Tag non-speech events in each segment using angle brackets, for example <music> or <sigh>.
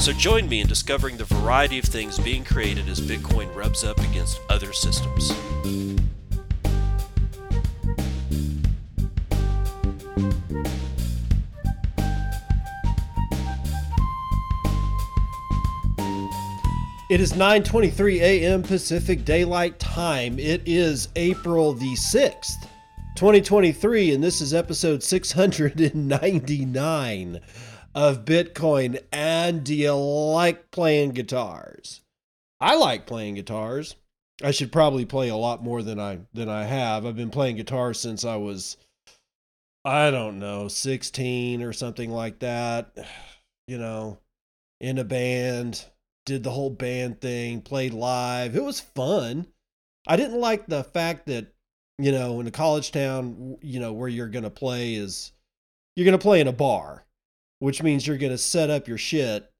So join me in discovering the variety of things being created as Bitcoin rubs up against other systems. It is 9:23 a.m. Pacific Daylight Time. It is April the 6th, 2023, and this is episode 699 of Bitcoin. And do you like playing guitars? I like playing guitars. I should probably play a lot more than I than I have. I've been playing guitar since I was I don't know, 16 or something like that. <sighs> You know, in a band, did the whole band thing, played live. It was fun. I didn't like the fact that, you know, in a college town, you know, where you're going to play is you're going to play in a bar, which means you're going to set up your shit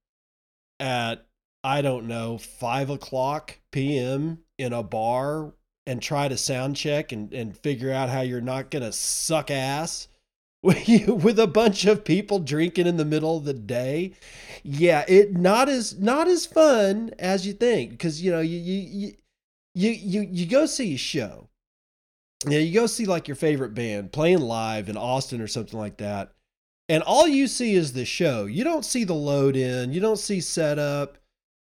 at, I don't know, five o'clock p.m. in a bar and try to sound check and, and figure out how you're not going to suck ass <laughs> with a bunch of people drinking in the middle of the day yeah it not as not as fun as you think because you know you you you you you go see a show yeah you go see like your favorite band playing live in austin or something like that and all you see is the show. You don't see the load in. You don't see setup.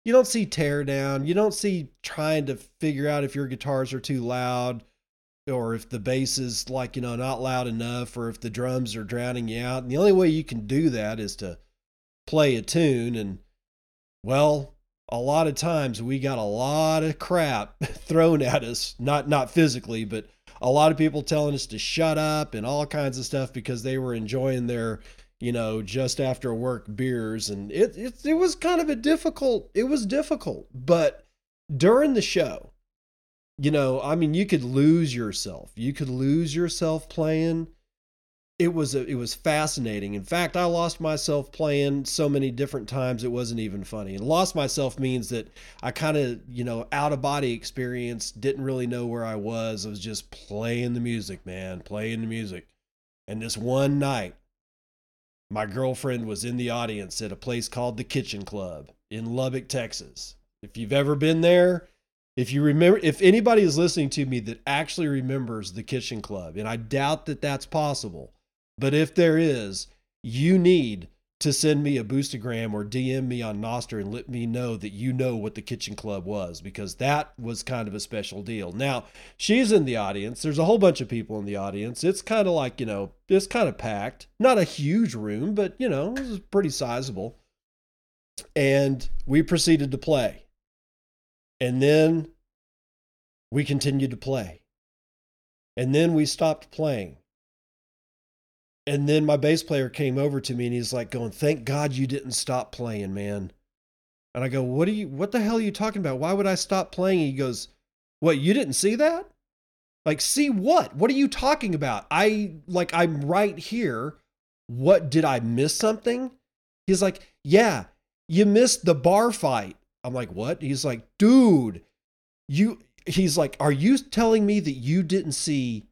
You don't see tear down you don't see trying to figure out if your guitars are too loud or if the bass is like you know not loud enough or if the drums are drowning you out. And the only way you can do that is to play a tune. And well a lot of times we got a lot of crap <laughs> thrown at us not not physically but a lot of people telling us to shut up and all kinds of stuff because they were enjoying their you know just after work beers and it it, it was kind of a difficult it was difficult but during the show you know, I mean, you could lose yourself. You could lose yourself playing. It was a, it was fascinating. In fact, I lost myself playing so many different times it wasn't even funny. And lost myself means that I kind of, you know, out of body experience, didn't really know where I was. I was just playing the music, man, playing the music. And this one night, my girlfriend was in the audience at a place called the Kitchen Club in Lubbock, Texas. If you've ever been there, if you remember, if anybody is listening to me that actually remembers the Kitchen Club, and I doubt that that's possible, but if there is, you need to send me a boostagram or DM me on Nostr and let me know that you know what the Kitchen Club was because that was kind of a special deal. Now, she's in the audience. There's a whole bunch of people in the audience. It's kind of like, you know, it's kind of packed. Not a huge room, but, you know, it was pretty sizable. And we proceeded to play. And then we continued to play. And then we stopped playing. And then my bass player came over to me and he's like going, "Thank God you didn't stop playing, man." And I go, "What are you what the hell are you talking about? Why would I stop playing?" he goes, "What, you didn't see that?" Like, "See what? What are you talking about? I like I'm right here. What did I miss something?" He's like, "Yeah, you missed the bar fight." I'm like, what? He's like, dude, you, he's like, are you telling me that you didn't see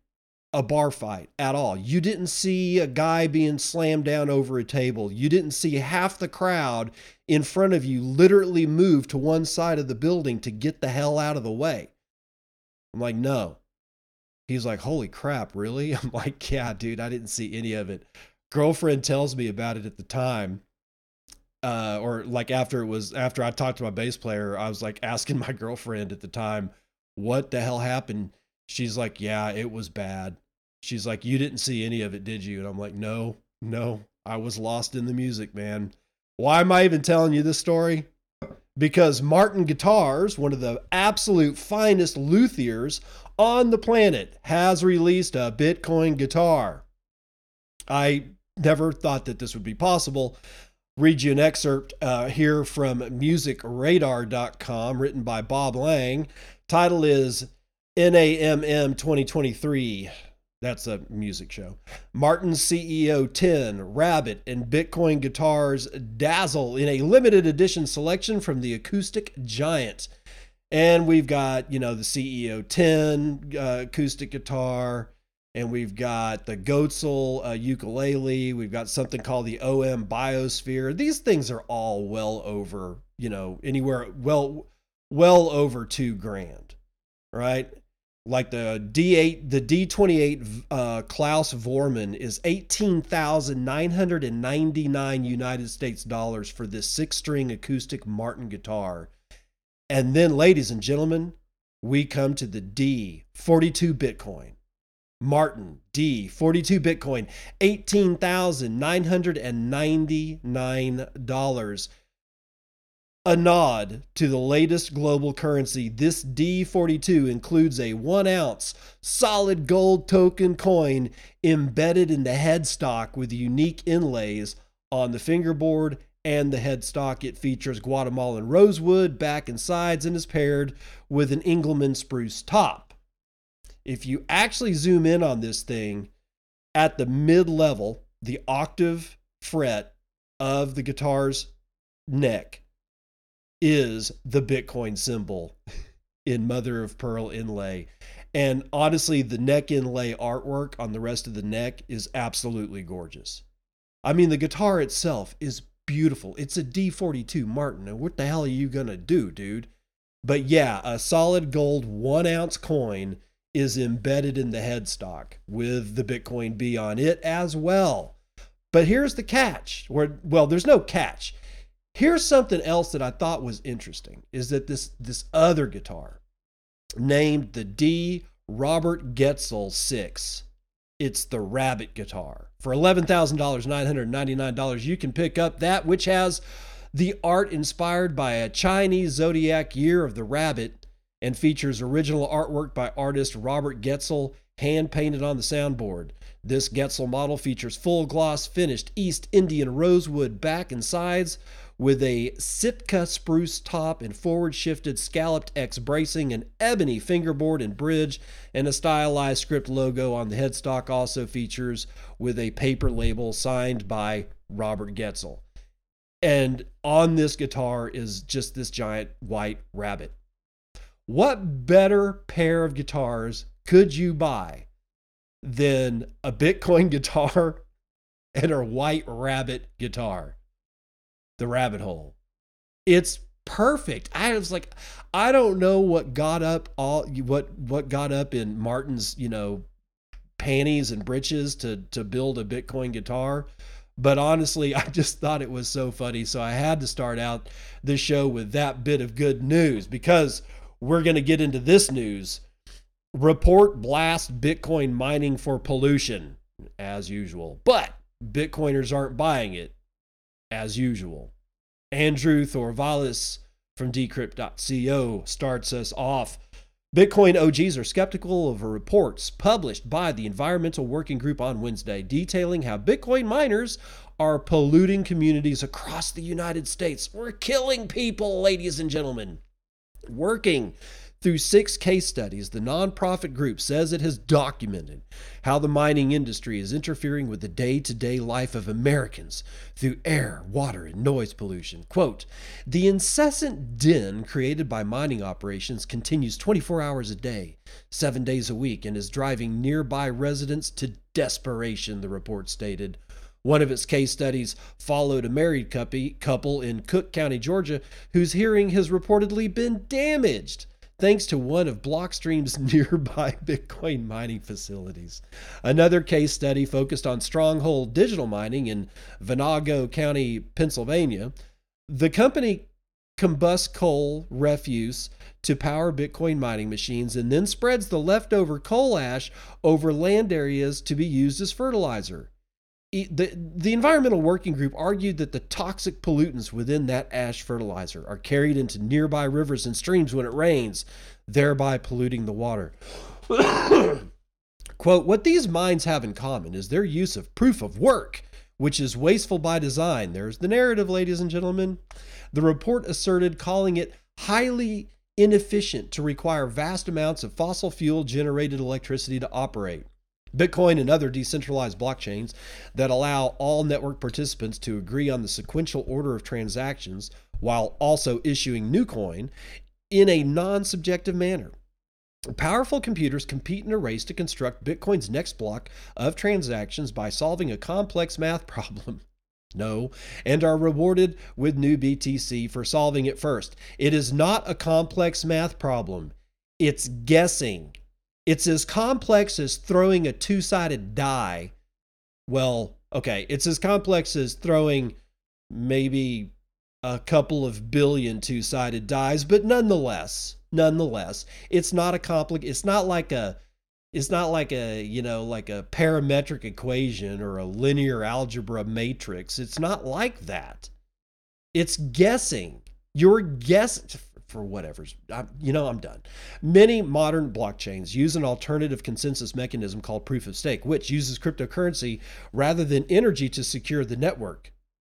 a bar fight at all? You didn't see a guy being slammed down over a table. You didn't see half the crowd in front of you literally move to one side of the building to get the hell out of the way. I'm like, no. He's like, holy crap, really? <laughs> I'm like, yeah, dude, I didn't see any of it. Girlfriend tells me about it at the time uh, or like after it was after I talked to my bass player, I was like asking <laughs> my girlfriend at the time, what the hell happened? She's like, yeah, it was bad. She's like, you didn't see any of it, did you? And I'm like, no, no, I was lost in the music, man. Why am I even telling you this story? Because Martin Guitars, one of the absolute finest luthiers on the planet, has released a Bitcoin guitar. I never thought that this would be possible read you an excerpt uh, here from musicradar.com written by Bob Lang. Title is NAMM 2023. That's a music show. Martin CEO 10, Rabbit, and Bitcoin guitars dazzle in a limited edition selection from the acoustic giant. And we've got, you know, the CEO 10 uh, acoustic guitar, and we've got the Goetzel uh, ukulele. We've got something called the OM Biosphere. These things are all well over, you know, anywhere well, well over two grand, right? Like the D8, the D28 uh, Klaus Voormann is eighteen thousand nine hundred and ninety nine United States dollars for this six string acoustic Martin guitar. And then, ladies and gentlemen, we come to the D42 Bitcoin Martin D, 42 Bitcoin, $18,999. A nod to the latest global currency, this D42 includes a one ounce solid gold token coin embedded in the headstock with unique inlays on the fingerboard and the headstock. It features Guatemalan rosewood back and sides and is paired with an Engelmann spruce top if you actually zoom in on this thing at the mid level, the octave fret of the guitar's neck is the Bitcoin symbol in mother of pearl inlay. And honestly, the neck inlay artwork on the rest of the neck is absolutely gorgeous. I mean, the guitar itself is beautiful. It's a D42 Martin. And what the hell are you going to do, dude? But yeah, a solid gold one ounce coin is embedded in the headstock with the Bitcoin B on it as well. But here's the catch, where well, there's no catch. Here's something else that I thought was interesting is that this this other guitar named the D Robert Goetzel 6. It's the Rabbit guitar. For $11,000, $999, you can pick up that which has the art inspired by a Chinese zodiac year of the rabbit and features original artwork by artist Robert Goetzel, hand painted on the soundboard. This Goetzel model features full gloss finished East Indian rosewood back and sides with a Sitka spruce top and forward shifted scalloped X bracing, an ebony fingerboard and bridge, and a stylized script logo on the headstock also features with a paper label signed by Robert Goetzel. And on this guitar is just this giant white rabbit. What better pair of guitars could you buy than a Bitcoin <laughs> guitar and a white rabbit guitar? The rabbit hole. It's perfect. I was like, I don't know what got up all what what got up in Martin's, you know, panties and breeches to to build a Bitcoin guitar. But honestly, <laughs> I just thought it was so funny. So I had to start out the show with that bit of good news because we're going to get into this news. Report blast Bitcoin mining for pollution, as usual. But Bitcoiners aren't buying it, as usual. Andrew Throuvalas from decrypt.co starts us off. Bitcoin OGs are skeptical of reports published by the Environmental Working Group on Wednesday detailing how Bitcoin miners are polluting communities across the United States. We're killing people, ladies and gentlemen. Working through six case studies, the nonprofit group says it has documented how the mining industry is interfering with the day to day life of Americans through air, water, and noise pollution. Quote The incessant din created by mining operations continues 24 hours a day, seven days a week, and is driving nearby residents to desperation, the report stated. One of its case studies followed a married couple in Cook County, Georgia, whose hearing has reportedly been damaged thanks to one of Blockstream's <laughs> nearby Bitcoin mining facilities. Another case study focused on Stronghold Digital Mining in Venango County, Pennsylvania. The company combusts coal refuse to power Bitcoin mining machines and then spreads the leftover coal ash over land areas to be used as fertilizer the, the environmental working group argued that the toxic pollutants within that ash fertilizer are carried into nearby rivers and streams when it rains, thereby polluting the water. <coughs> Quote, what these mines have in common is their use of proof of work, which is wasteful by design. There's the narrative, ladies and gentlemen. The report asserted calling it highly inefficient to require vast amounts of fossil fuel generated electricity to operate. Bitcoin and other decentralized blockchains that allow all network participants to agree on the sequential order of transactions while also issuing new coin in a non subjective manner. Powerful computers compete in a race to construct Bitcoin's next block of transactions by solving a complex math <laughs> problem. No, and are rewarded with new BTC for solving it first. It is not a complex math problem, it's guessing. It's as complex as throwing a two sided die. Well, okay, it's as complex as throwing maybe a couple of billion two sided dies, but nonetheless, nonetheless, it's not a complex. It's not like a. It's not like a, you know, like a parametric equation or a linear algebra matrix. It's not like that. It's guessing. You're guessing for whatever's, I, you know, I'm done. Many modern blockchains use an alternative consensus mechanism called proof of stake, which uses cryptocurrency rather than energy to secure the network.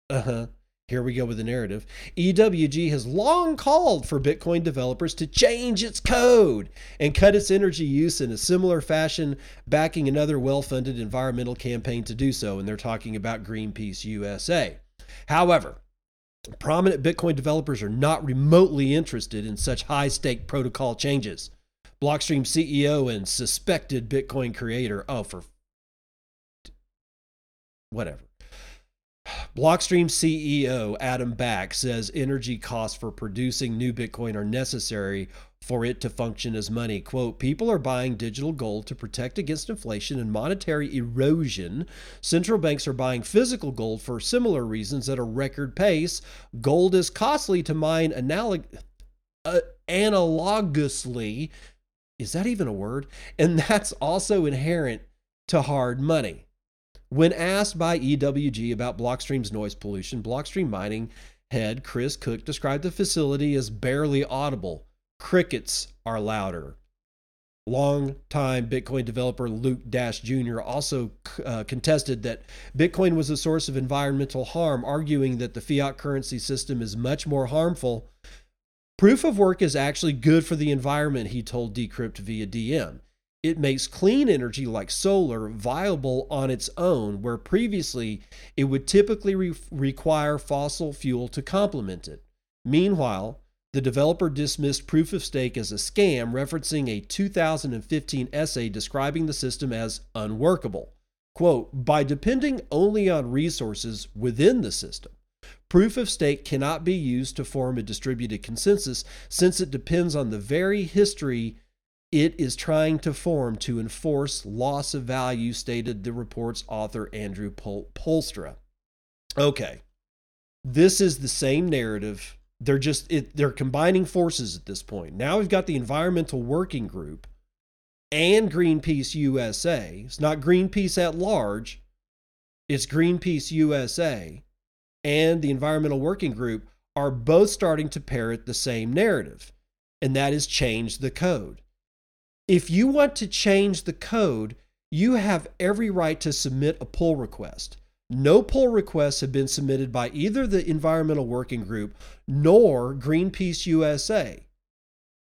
Uh huh. Here we go with the narrative. EWG has long called for Bitcoin developers to change its code and cut its energy use in a similar fashion, backing another well funded environmental campaign to do so. And they're talking about Greenpeace USA. However, prominent Bitcoin developers are not remotely interested in such high stake protocol changes. Blockstream CEO and suspected Bitcoin creator, oh, for whatever. Blockstream CEO Adam Back says energy costs for producing new Bitcoin are necessary for it to function as money. Quote, people are buying digital gold to protect against inflation and monetary erosion. Central banks are buying physical gold for similar reasons at a record pace. Gold is costly to mine analog- uh, analogously. Is that even a word? And that's also inherent to hard money. When asked by EWG about Blockstream's noise pollution, Blockstream mining head Chris Cook described the facility as barely audible. Crickets are louder. Long-time Bitcoin developer Luke Dash Jr. also uh, contested that Bitcoin was a source of environmental harm, arguing that the fiat currency system is much more harmful. Proof of work is actually good for the environment, he told Decrypt via DM. It makes clean energy like solar viable on its own, where previously it would typically re- require fossil fuel to complement it. Meanwhile, the developer dismissed proof of stake as a scam, referencing a 2015 essay describing the system as unworkable. Quote, by depending only on resources within the system, proof of stake cannot be used to form a distributed consensus since it depends on the very history it is trying to form to enforce loss of value, stated the report's author Andrew Pol- Poelstra. Okay, this is the same narrative. They're just it, they're combining forces at this point. Now we've got the environmental working group and Greenpeace USA. It's not Greenpeace at large. It's Greenpeace USA and the environmental working group are both starting to parrot the same narrative, and that is change the code. If you want to change the code, you have every right to submit a pull request. No pull requests have been submitted by either the Environmental Working Group nor Greenpeace USA.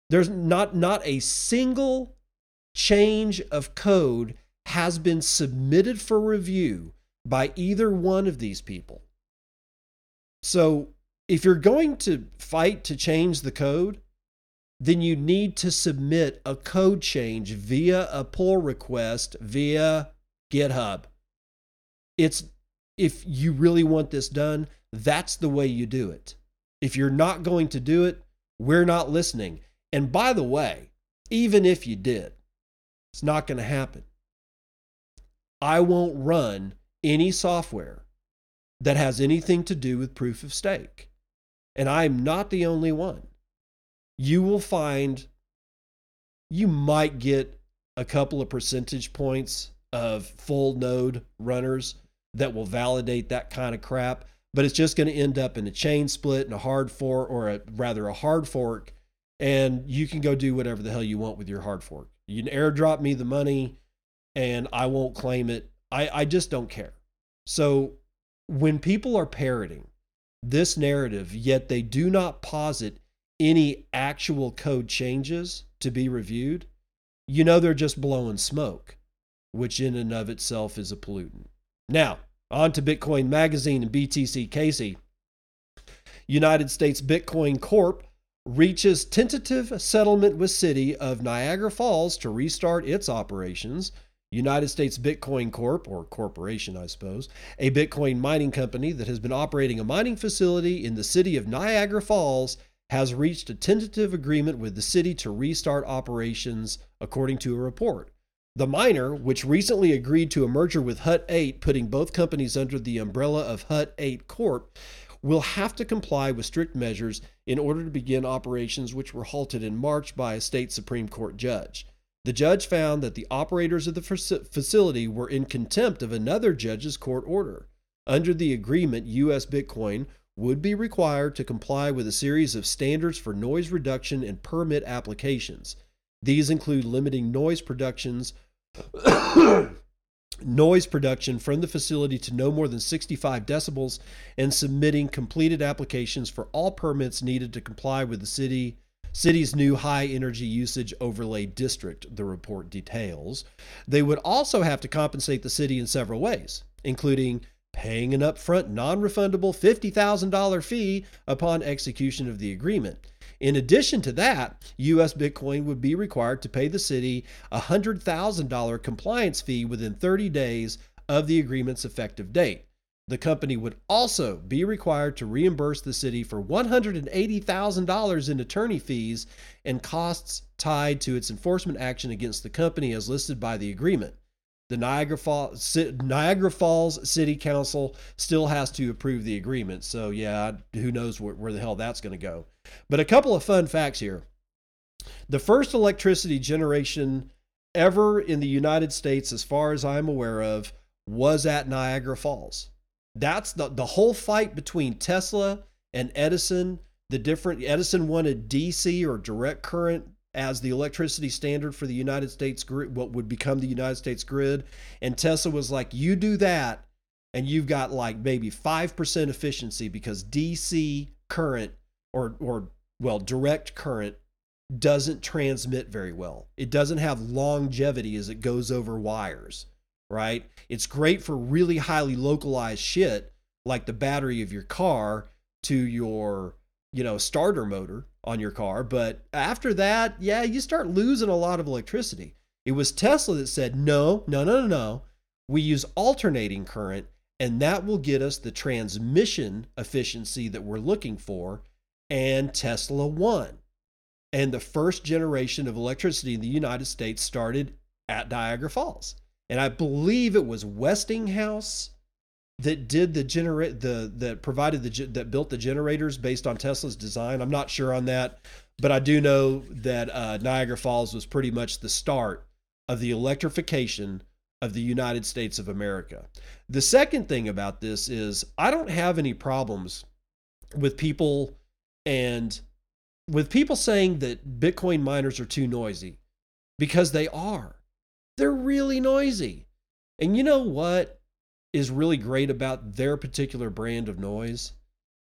There's not, not a single change of code has been submitted for review by either one of these people. So if you're going to fight to change the code, then you need to submit a code change via a pull request via GitHub. It's if you really want this done, that's the way you do it. If you're not going to do it, we're not listening. And by the way, even if you did, it's not going to happen. I won't run any software that has anything to do with proof of stake. And I'm not the only one you will find you might get a couple of percentage points of full node runners that will validate that kind of crap, but it's just going to end up in a chain split and a hard fork, or a, rather a hard fork, and you can go do whatever the hell you want with your hard fork. You can airdrop me the money, and I won't claim it. I, I just don't care. So when people are parroting this narrative, yet they do not posit any actual code changes to be reviewed, you know they're just blowing smoke, which in and of itself is a pollutant. Now, on to Bitcoin Magazine and BTC Casey. United States Bitcoin Corp reaches tentative settlement with city of Niagara Falls to restart its operations. United States Bitcoin Corp, or corporation, I suppose, a Bitcoin mining company that has been operating a mining facility in the city of Niagara Falls, has reached a tentative agreement with the city to restart operations, according to a report. The miner, which recently agreed to a merger with Hut 8, putting both companies under the umbrella of Hut 8 Corp, will have to comply with strict measures in order to begin operations which were halted in March by a state Supreme Court judge. The judge found that the operators of the facility were in contempt of another judge's court order. Under the agreement, U.S. Bitcoin would be required to comply with a series of standards for noise reduction and permit applications. These include limiting noise productions <coughs> noise production from the facility to no more than 65 decibels and submitting completed applications for all permits needed to comply with the city city's new high energy usage overlay district the report details they would also have to compensate the city in several ways including paying an upfront non-refundable $50,000 fee upon execution of the agreement in addition to that, US Bitcoin would be required to pay the city a $100,000 compliance fee within 30 days of the agreement's effective date. The company would also be required to reimburse the city for $180,000 in attorney fees and costs tied to its enforcement action against the company as listed by the agreement. The Niagara Falls, Niagara Falls City Council still has to approve the agreement. So, yeah, who knows where, where the hell that's going to go. But a couple of fun facts here. The first electricity generation ever in the United States, as far as I'm aware of, was at Niagara Falls. That's the, the whole fight between Tesla and Edison. The different Edison wanted DC or direct current as the electricity standard for the United States grid, what would become the United States grid. And Tesla was like, you do that, and you've got like maybe 5% efficiency because DC current or, or well, direct current doesn't transmit very well. It doesn't have longevity as it goes over wires, right? It's great for really highly localized shit like the battery of your car to your, you know, starter motor on your car. But after that, yeah, you start losing a lot of electricity. It was Tesla that said, no, no, no, no, no. We use alternating current, and that will get us the transmission efficiency that we're looking for. And Tesla won. And the first generation of electricity in the United States started at Niagara Falls. And I believe it was Westinghouse that did the generate the that provided the that built the generators based on Tesla's design. I'm not sure on that, but I do know that uh, Niagara Falls was pretty much the start of the electrification of the United States of America. The second thing about this is I don't have any problems with people and with people saying that Bitcoin miners are too noisy because they are. They're really noisy. And you know what? Is really great about their particular brand of noise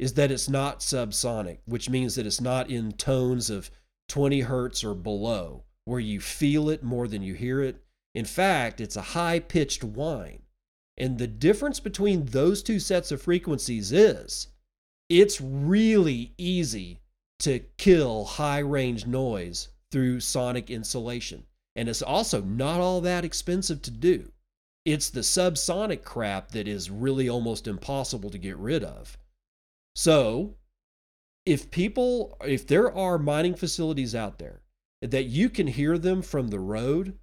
is that it's not subsonic, which means that it's not in tones of 20 hertz or below, where you feel it more than you hear it. In fact, it's a high pitched whine. And the difference between those two sets of frequencies is it's really easy to kill high range noise through sonic insulation. And it's also not all that expensive to do. It's the subsonic crap that is really almost impossible to get rid of. So, if people, if there are mining facilities out there that you can hear them from the road,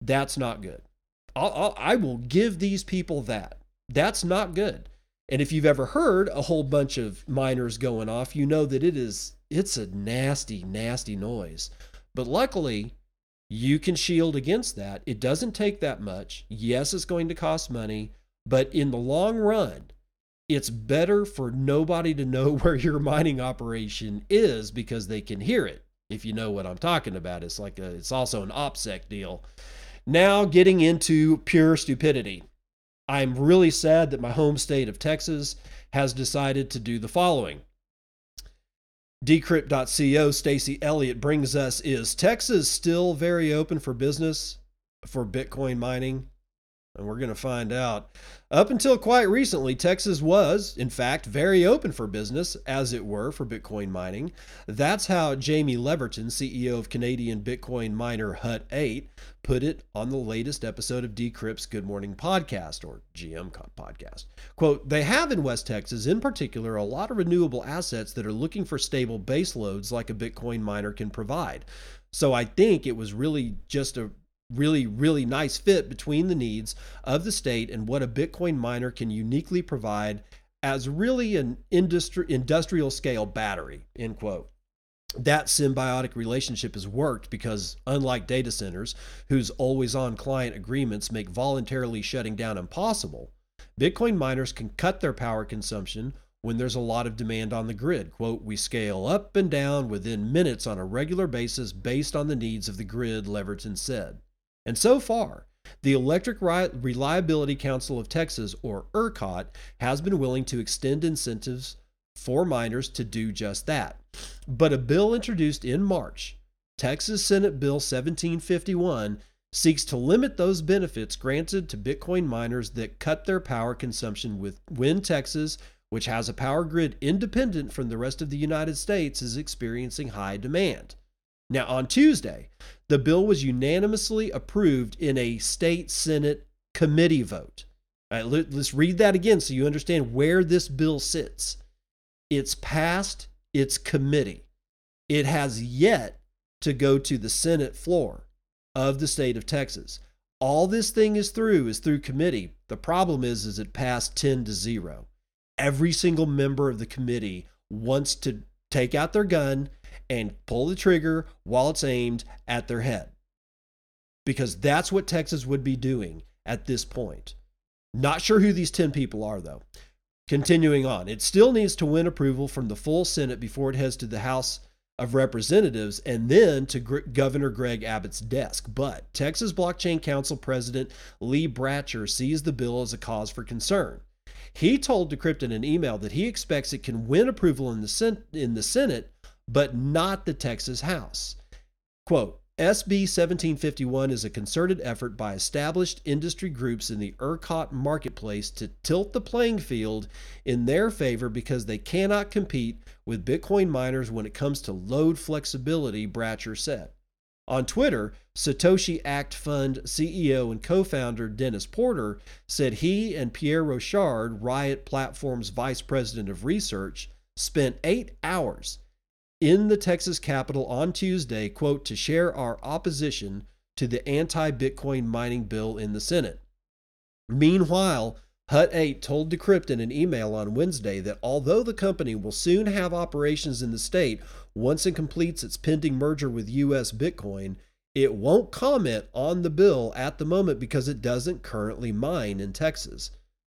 that's not good. I'll, I'll, I will give these people that. That's not good. And if you've ever heard a whole bunch of miners going off, you know that it is it's a nasty, nasty noise. But luckily, you can shield against that. It doesn't take that much. Yes, it's going to cost money, but in the long run, it's better for nobody to know <laughs> where your mining operation is because they can hear it. If you know what I'm talking about, it's like a, it's also an OPSEC deal. Now, getting into pure stupidity. I'm really sad that my home state of Texas has decided to do the following. Decrypt.co Stacy Elliott brings us Is Texas still very open for business for Bitcoin mining? And we're going to find out. Up until quite recently, Texas was, in fact, very open for business, as it were, for Bitcoin mining. That's how Jamie Leverton, CEO of Canadian Bitcoin miner Hut 8, put it on the latest episode of Decrypt's Good Morning Podcast, or GM podcast. Quote, they have in West Texas, in particular, a lot of renewable assets that are looking for stable base loads like a Bitcoin miner can provide. So I think it was really just a really, really nice fit between the needs of the state and what a Bitcoin miner can uniquely provide as really an industri- industrial scale battery, end quote. That symbiotic relationship has worked because, unlike data centers, whose always on client agreements make voluntarily shutting down impossible, Bitcoin miners can cut their power consumption when there's a lot of demand on the grid. Quote, we scale up and down within minutes on a regular basis based on the needs of the grid, Leverton said. And so far, the Electric Reliability Council of Texas, or ERCOT, has been willing to extend incentives for miners to do just that. But a bill introduced in March, Texas Senate Bill 1751, seeks to limit those benefits granted to Bitcoin miners that cut their power consumption with when Texas, which has a power grid independent from the rest of the United States, is experiencing high demand. Now, on Tuesday, the bill was unanimously approved in a state Senate committee vote. Let, let's read that again so you understand where this bill sits. It's passed its committee. It has yet to go to the Senate floor of the state of Texas. All this thing is through is through committee. The problem is is it passed 10 to 0. Every single member of the committee wants to take out their gun and pull the trigger while it's aimed at their head. Because that's what Texas would be doing at this point. Not sure who these 10 people are, though. Continuing on, it still needs to win approval from the full Senate before it heads to the House of Representatives and then to Governor Greg Abbott's desk. But Texas Blockchain Council President Lee Bratcher sees the bill as a cause for concern. He told Decrypt in an email that he expects it can win approval in the, Sen- in the Senate, but not the Texas House. Quote, SB 1751 is a concerted effort by established industry groups in the ERCOT marketplace to tilt the playing field in their favor because they cannot compete with Bitcoin miners when it comes to load flexibility, Bratcher said. On Twitter, Satoshi Act Fund CEO and co founder Dennis Porter said he and Pierre Rochard, Riot Platform's vice president of research, spent eight hours in the Texas Capitol on Tuesday, quote, to share our opposition to the anti Bitcoin mining bill in the Senate. Meanwhile, Hut 8 told Decrypt in an email on Wednesday that although the company will soon have operations in the state once it completes its pending merger with US Bitcoin, it won't comment on the bill at the moment because it doesn't currently mine in Texas.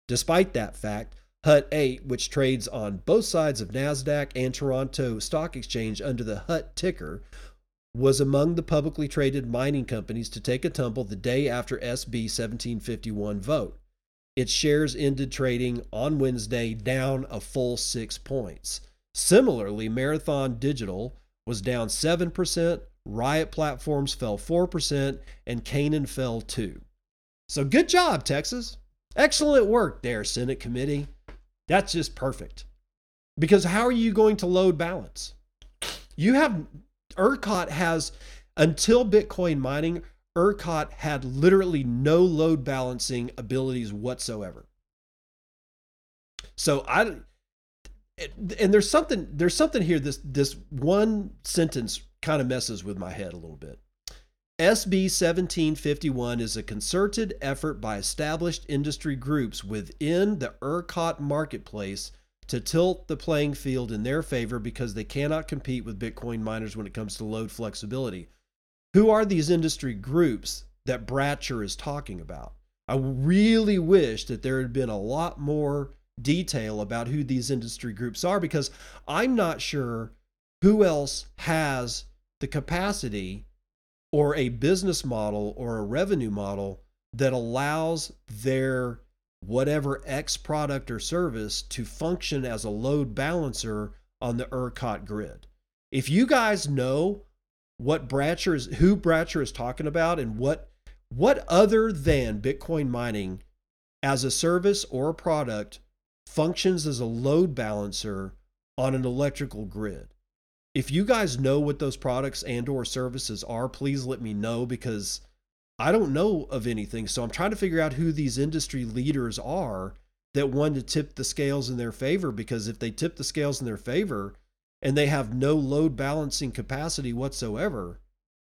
Despite that fact, Hut 8, which trades on both sides of NASDAQ and Toronto Stock Exchange under the Hut ticker, was among the publicly traded mining companies to take a tumble the day after SB 1751 vote. Its shares ended trading on Wednesday down a full six points. Similarly, Marathon Digital was down 7%, Riot Platforms fell 4%, and Canaan fell 2 So good job, Texas. Excellent work there, Senate Committee. That's just perfect. Because how are you going to load balance? You have ERCOT has until Bitcoin mining, ERCOT had literally no load balancing abilities whatsoever. So I and there's something there's something here this this one sentence kind of messes with my head a little bit. SB 1751 is a concerted effort by established industry groups within the ERCOT marketplace to tilt the playing field in their favor because they cannot compete with Bitcoin miners when it comes to load flexibility. Who are these industry groups that Bratcher is talking about? I really wish that there had been a lot more detail about who these industry groups are because I'm not sure who else has the capacity or a business model or a revenue model that allows their whatever X product or service to function as a load balancer on the ERCOT grid. If you guys know what Bratcher is, who Bratcher is talking about, and what what other than Bitcoin mining as a service or a product functions as a load balancer on an electrical grid. If you guys know what those products and or services are, please let me know because I don't know of anything. So I'm trying to figure out who these industry leaders are that want to tip the scales in their favor because if they tip the scales in their favor and they have no load balancing capacity whatsoever,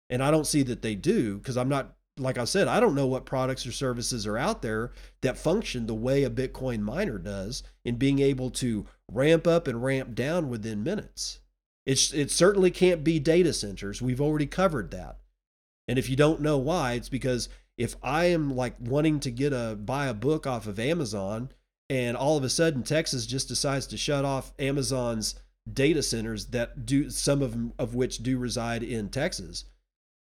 and I don't see that they do because I'm not like I said, I don't know what products or services are out there that function the way a Bitcoin miner does in being able to ramp up and ramp down within minutes. It's, it certainly can't be data centers. We've already covered that. And if you don't know why, it's because if I am like wanting to get a buy a book off of Amazon and all of a sudden Texas just decides to shut off Amazon's data centers that do some of them of which do reside in Texas,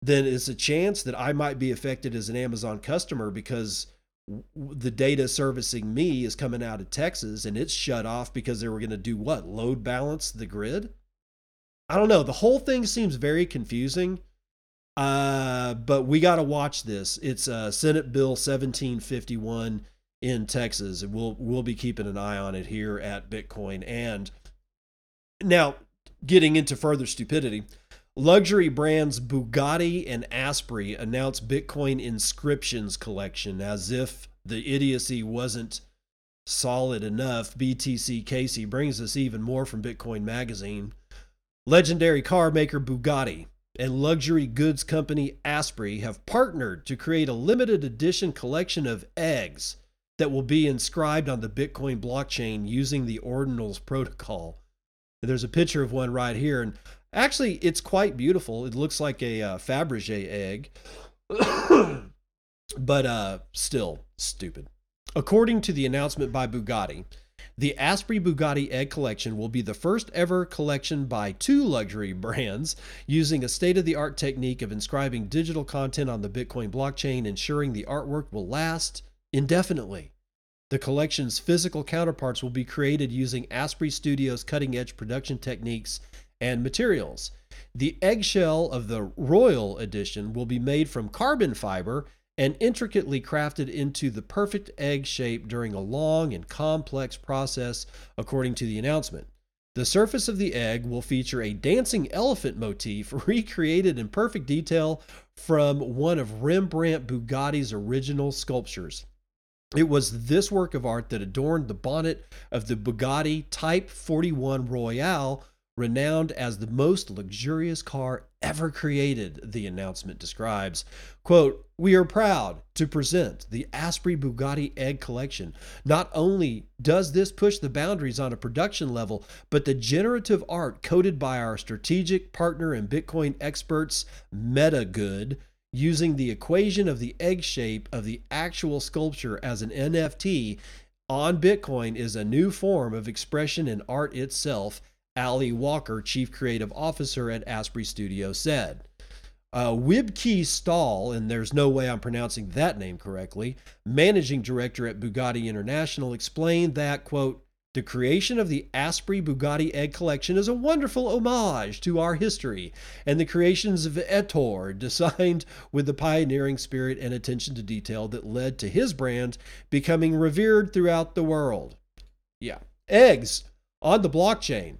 then it's a chance that I might be affected as an Amazon customer because the data servicing me is coming out of Texas and it's shut off because they were going to do what? Load balance the grid? I don't know. The whole thing seems very confusing. Uh, but we got to watch this. It's uh, Senate Bill 1751 in Texas, and we'll we'll be keeping an eye on it here at Bitcoin. And now, getting into further stupidity, Luxury brands Bugatti and Asprey announced Bitcoin inscriptions collection as if the idiocy wasn't solid enough. BTC Casey brings us even more from Bitcoin Magazine. Legendary car maker Bugatti and luxury goods company Asprey have partnered to create a limited edition collection of eggs that will be inscribed on the Bitcoin blockchain using the Ordinals protocol. There's a picture of one right here, and Actually, it's quite beautiful. It looks like a uh, Fabergé egg, <coughs> but uh, still stupid. According to the announcement by Bugatti, the Asprey Bugatti egg collection will be the first ever collection by two luxury <laughs> brands using a state of the art technique of inscribing digital content on the Bitcoin blockchain, ensuring the artwork will last indefinitely. The collection's physical counterparts will be created using Asprey Studios' cutting edge production techniques and materials. The eggshell of the Royal Edition will be made from carbon fiber and intricately crafted into the perfect egg shape during a long and complex process, according to the announcement. The surface of the egg will feature a dancing elephant motif <laughs> recreated in perfect detail from one of Rembrandt Bugatti's original sculptures. It was this work of art that adorned the bonnet of the Bugatti Type 41 Royale, renowned as the most luxurious car ever created, the announcement describes. Quote, We are proud to present the Asprey Bugatti Egg Collection. Not only does this push the boundaries on a production level, but the generative art coded by our strategic partner and Bitcoin experts, MetaGood, using the equation of the egg shape of the actual sculpture as an NFT on Bitcoin is a new form of expression in art itself Ali Walker, Chief Creative Officer at Asprey Studio, said. Uh, Wibke Stahl, and there's no way I'm pronouncing that name correctly, managing director at Bugatti International, explained that, quote, the creation of the Asprey Bugatti egg collection is a wonderful homage to our history and the creations of Ettore, designed with the pioneering spirit and attention to detail that led to his brand becoming revered throughout the world. Yeah, eggs on the blockchain.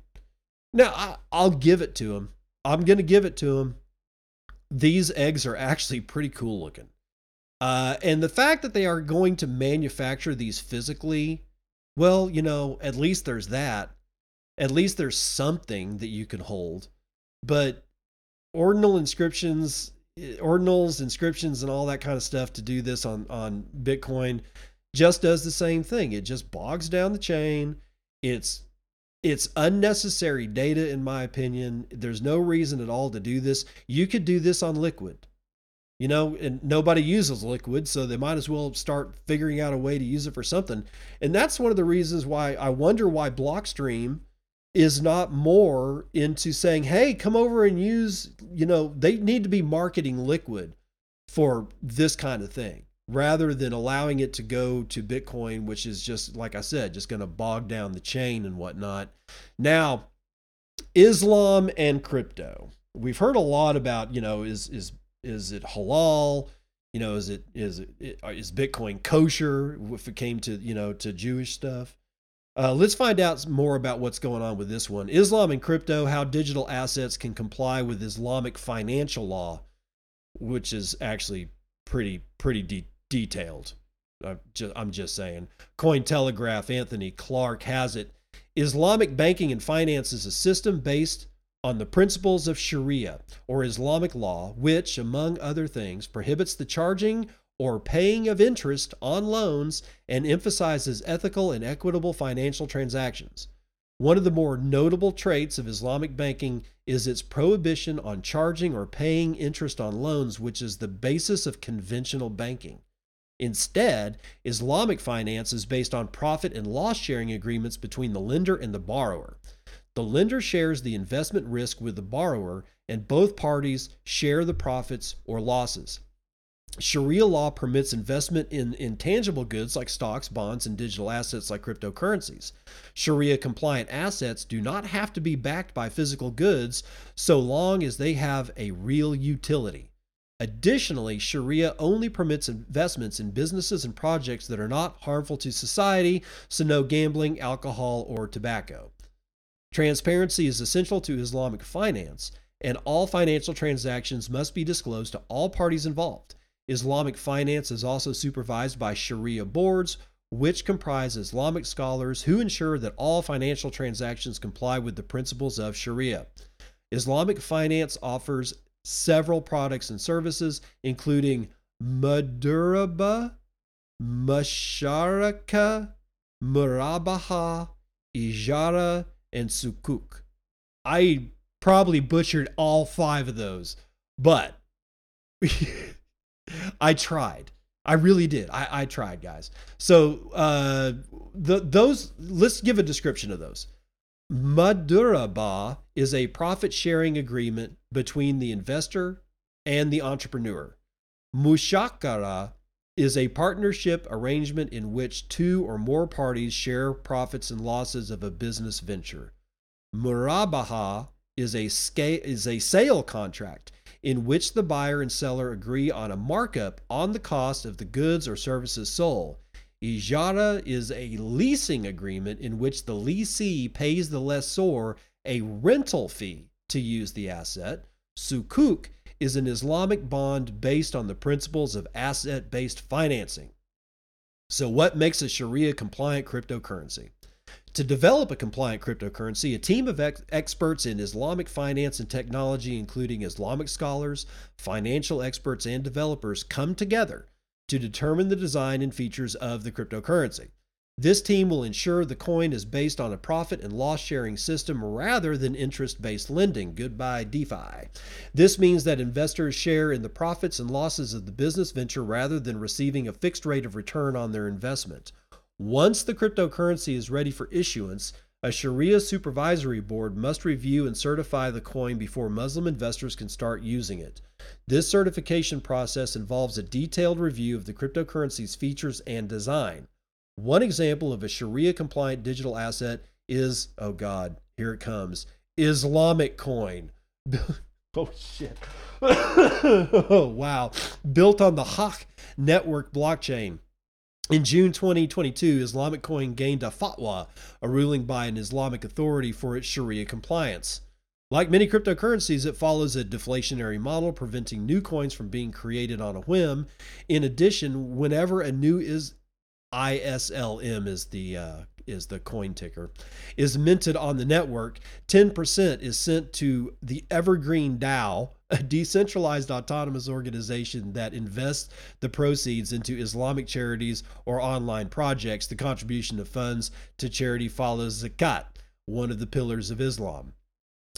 Now, I, will give it to him. I'm going to give it to him. These eggs are actually pretty cool looking. Uh, and the fact that they are going to manufacture these physically, well, you know, at least there's that. At least there's something that you can hold. But ordinal inscriptions, ordinals, inscriptions, and all that kind of stuff to do this on, on Bitcoin just does the same thing. It just bogs down the chain. It's it's unnecessary data, in my opinion. There's no reason at all to do this. You could do this on Liquid, you know, and nobody uses Liquid, so they might as well start figuring out a way to use it for something. And that's one of the reasons why I wonder why Blockstream is not more into saying, hey, come over and use, you know, they need to be marketing Liquid for this kind of thing rather than allowing it to go to Bitcoin, which is just, like I said, just going to bog down the chain and whatnot. Now, Islam and crypto. We've heard a lot about, you know, is is is it halal? You know, is it is it is Bitcoin kosher if it came to you know to Jewish stuff? Uh, let's find out more about what's going on with this one. Islam and crypto: how digital assets can comply with Islamic financial law, which is actually pretty pretty de- detailed. I'm just, I'm just saying. Cointelegraph, Anthony Clark has it. Islamic banking and finance is a system based on the principles of Sharia or Islamic law, which, among other things, prohibits the charging or paying of interest on loans and emphasizes ethical and equitable financial transactions. One of the more notable traits of Islamic banking is its prohibition on charging or paying interest on loans, which is the basis of conventional banking. Instead, Islamic finance is based on profit and loss sharing agreements between the lender and the borrower. The lender shares the investment risk with the borrower, and both parties share the profits or losses. Sharia law permits investment in intangible goods like stocks, bonds, and digital assets like cryptocurrencies. Sharia compliant assets do not have to be backed by physical goods so long as they have a real utility. Additionally, Sharia only permits investments in businesses and projects that are not harmful to society, so no gambling, alcohol, or tobacco. Transparency is essential to Islamic finance, and all financial transactions must be disclosed to all parties involved. Islamic finance is also supervised by Sharia boards, which comprise Islamic scholars who ensure that all financial transactions comply with the principles of Sharia. Islamic finance offers several products and services, including Maduraba, Masharaka, Murabaha, Ijara, and Sukuk. I probably butchered all five of those, but <laughs> I tried. I really did. I, I tried, guys. So uh, the those let's give a description of those. Maduraba is a profit sharing agreement between the investor and the entrepreneur. Mushakara is a partnership arrangement in which two or more parties share profits and losses of a business venture. Murabaha is a, is a sale contract in which the buyer and seller agree on a markup on the cost of the goods or services sold. Ijara is a leasing agreement in which the leasee pays the lessor a rental fee to use the asset. Sukuk is an Islamic bond based on the principles of asset based financing. So, what makes a Sharia compliant cryptocurrency? To develop a compliant cryptocurrency, a team of ex- experts in Islamic finance and technology, including Islamic scholars, financial experts, and developers, come together to determine the design and features of the cryptocurrency. This team will ensure the coin is based on a profit and loss sharing system rather than interest based lending. Goodbye, DeFi. This means that investors share in the profits and losses of the business venture rather than receiving a fixed rate of return on their investment. Once the cryptocurrency is ready for issuance, a Sharia supervisory board must review and certify the coin before Muslim investors can start using it. This certification process involves a detailed review of the cryptocurrency's features and design. One example of a Sharia compliant digital asset is, oh God, here it comes Islamic coin. <laughs> oh shit. oh <laughs> wow. Built on the Haqq network blockchain. In June 2022, Islamic Coin gained a fatwa, a ruling by an Islamic authority for its Sharia compliance. Like many cryptocurrencies, it follows a deflationary model, preventing new coins from being created on a whim. In addition, whenever a new is ISLM is the uh, is the coin ticker is minted on the network, 10% is sent to the Evergreen DAO, a decentralized autonomous organization that invests the proceeds into Islamic charities or online projects. The contribution of funds to charity follows zakat, one of the pillars of Islam.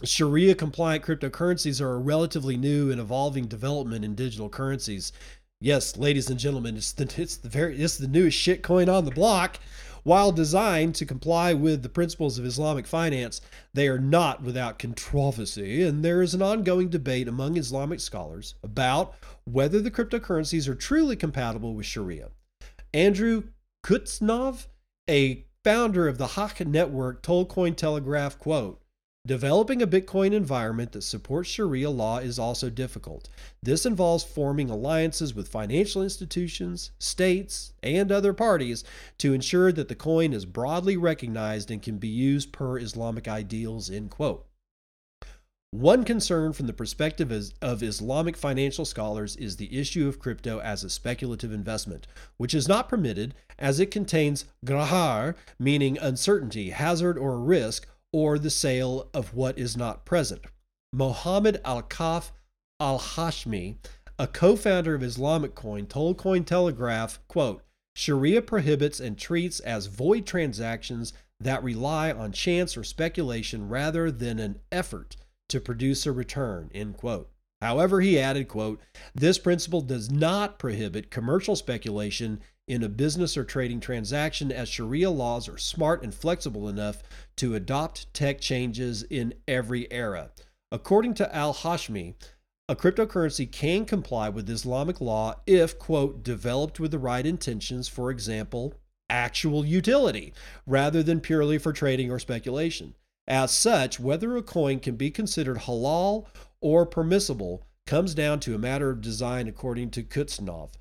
Sharia compliant cryptocurrencies are a relatively new and evolving development in digital currencies. Yes, ladies and gentlemen, it's the it's the very it's the newest shit coin on the block. While designed to comply with the principles of Islamic finance, they are not without controversy, and there is an ongoing debate among Islamic scholars about whether the cryptocurrencies are truly compatible with Sharia. Andrew Kutsnov, a founder of the Haqq network, told Cointelegraph, quote, Developing a Bitcoin environment that supports Sharia law is also difficult. This involves forming alliances with financial institutions, states, and other parties to ensure that the coin is broadly recognized and can be used per Islamic ideals. End quote. One concern from the perspective of Islamic financial scholars is the issue of crypto as a speculative investment, which is not permitted as it contains grahar, meaning uncertainty, hazard, or risk, or the sale of what is not present. Mohammed Al Kaf Al Hashmi, a co founder of Islamic Coin, told Cointelegraph, quote, Sharia prohibits and treats as void transactions that rely on chance or speculation rather than an effort to produce a return, end quote. However, he added, quote, this principle does not prohibit commercial speculation in a business or trading transaction as Sharia laws are smart and flexible enough to adopt tech changes in every era. According to Al Hashmi, a cryptocurrency can comply with Islamic law if, quote, developed with the right intentions, for example, actual utility, rather than purely for trading or speculation. As such, whether a coin can be considered halal or permissible comes down to a matter of design, according to Kutsnov.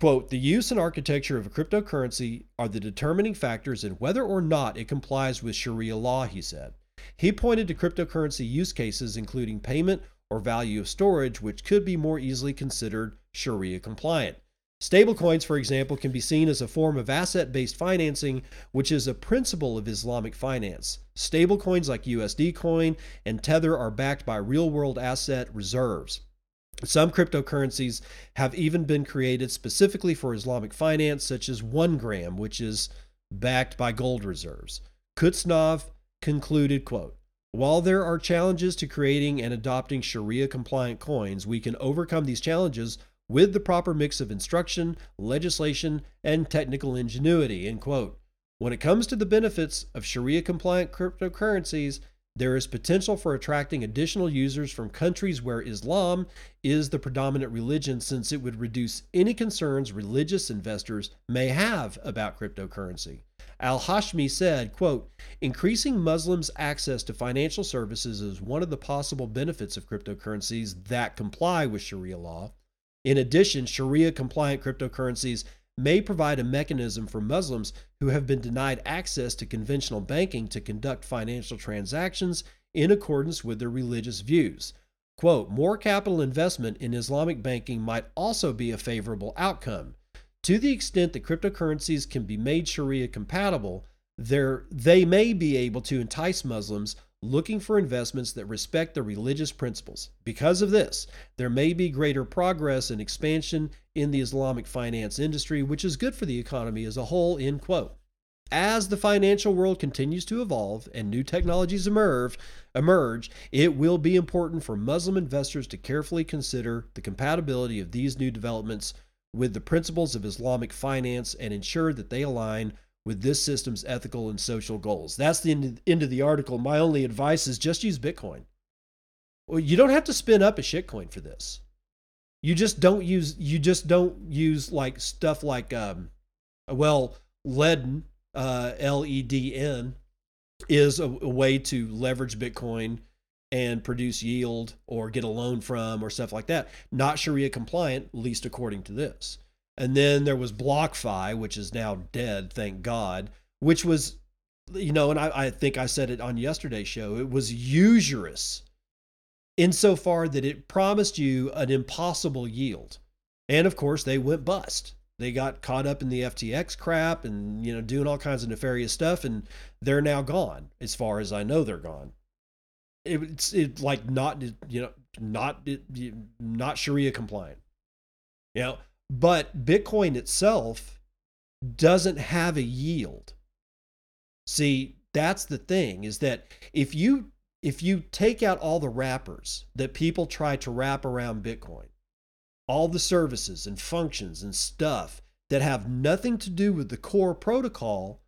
Quote, the use and architecture of a cryptocurrency are the determining factors in whether or not it complies with Sharia law, he said. He pointed to cryptocurrency use cases, including payment or value of storage, which could be more easily considered Sharia compliant. Stablecoins, for example, can be seen as a form of asset based financing, which is a principle of Islamic finance. Stablecoins like USD Coin and Tether are backed by real world asset reserves. Some cryptocurrencies have even been created specifically for Islamic finance, such as OneGram, which is backed by gold reserves. Kutsnov concluded, quote, while there are challenges to creating and adopting Sharia compliant coins, we can overcome these challenges with the proper mix of instruction, legislation, and technical ingenuity. End quote. When it comes to the benefits of Sharia compliant cryptocurrencies, there is potential for attracting additional users from countries where Islam is the predominant religion, since it would reduce any concerns religious investors may have about cryptocurrency. Al Hashmi said, quote, increasing Muslims' access to financial services is one of the possible benefits of cryptocurrencies that comply with Sharia law. In addition, Sharia compliant cryptocurrencies may provide a mechanism for Muslims who have been denied access to conventional banking to conduct financial transactions in accordance with their religious views. Quote, more capital investment in Islamic banking might also be a favorable outcome. To the extent that cryptocurrencies can be made Sharia compatible, they may be able to entice Muslims looking for investments that respect the religious principles. Because of this, there may be greater progress and expansion in the Islamic finance industry, which is good for the economy as a whole, end quote. As the financial world continues to evolve and new technologies emerge, emerge, it will be important for Muslim investors to carefully consider the compatibility of these new developments with the principles of Islamic finance and ensure that they align with this system's ethical and social goals. That's the end of the article. My only advice is just use Bitcoin. Well, you don't have to spin up a shitcoin for this. You just don't use you just don't use like stuff like um well Ledn uh L E D N is a, a way to leverage Bitcoin and produce yield or get a loan from or stuff like that. Not Sharia compliant, least according to this. And then there was BlockFi, which is now dead, thank God, which was, you know, and I, I think I said it on yesterday's show, it was usurious insofar that it promised you an impossible yield. And of course, they went bust. They got caught up in the FTX crap and, you know, doing all kinds of nefarious stuff, and they're now gone, as far as I know, they're gone. It's it, like not, you know, not not Sharia compliant. You know, but Bitcoin itself doesn't have a yield. See, that's the thing is that if you if you take out all the wrappers that people try to wrap around Bitcoin, all the services and functions and stuff that have nothing to do with the core protocol,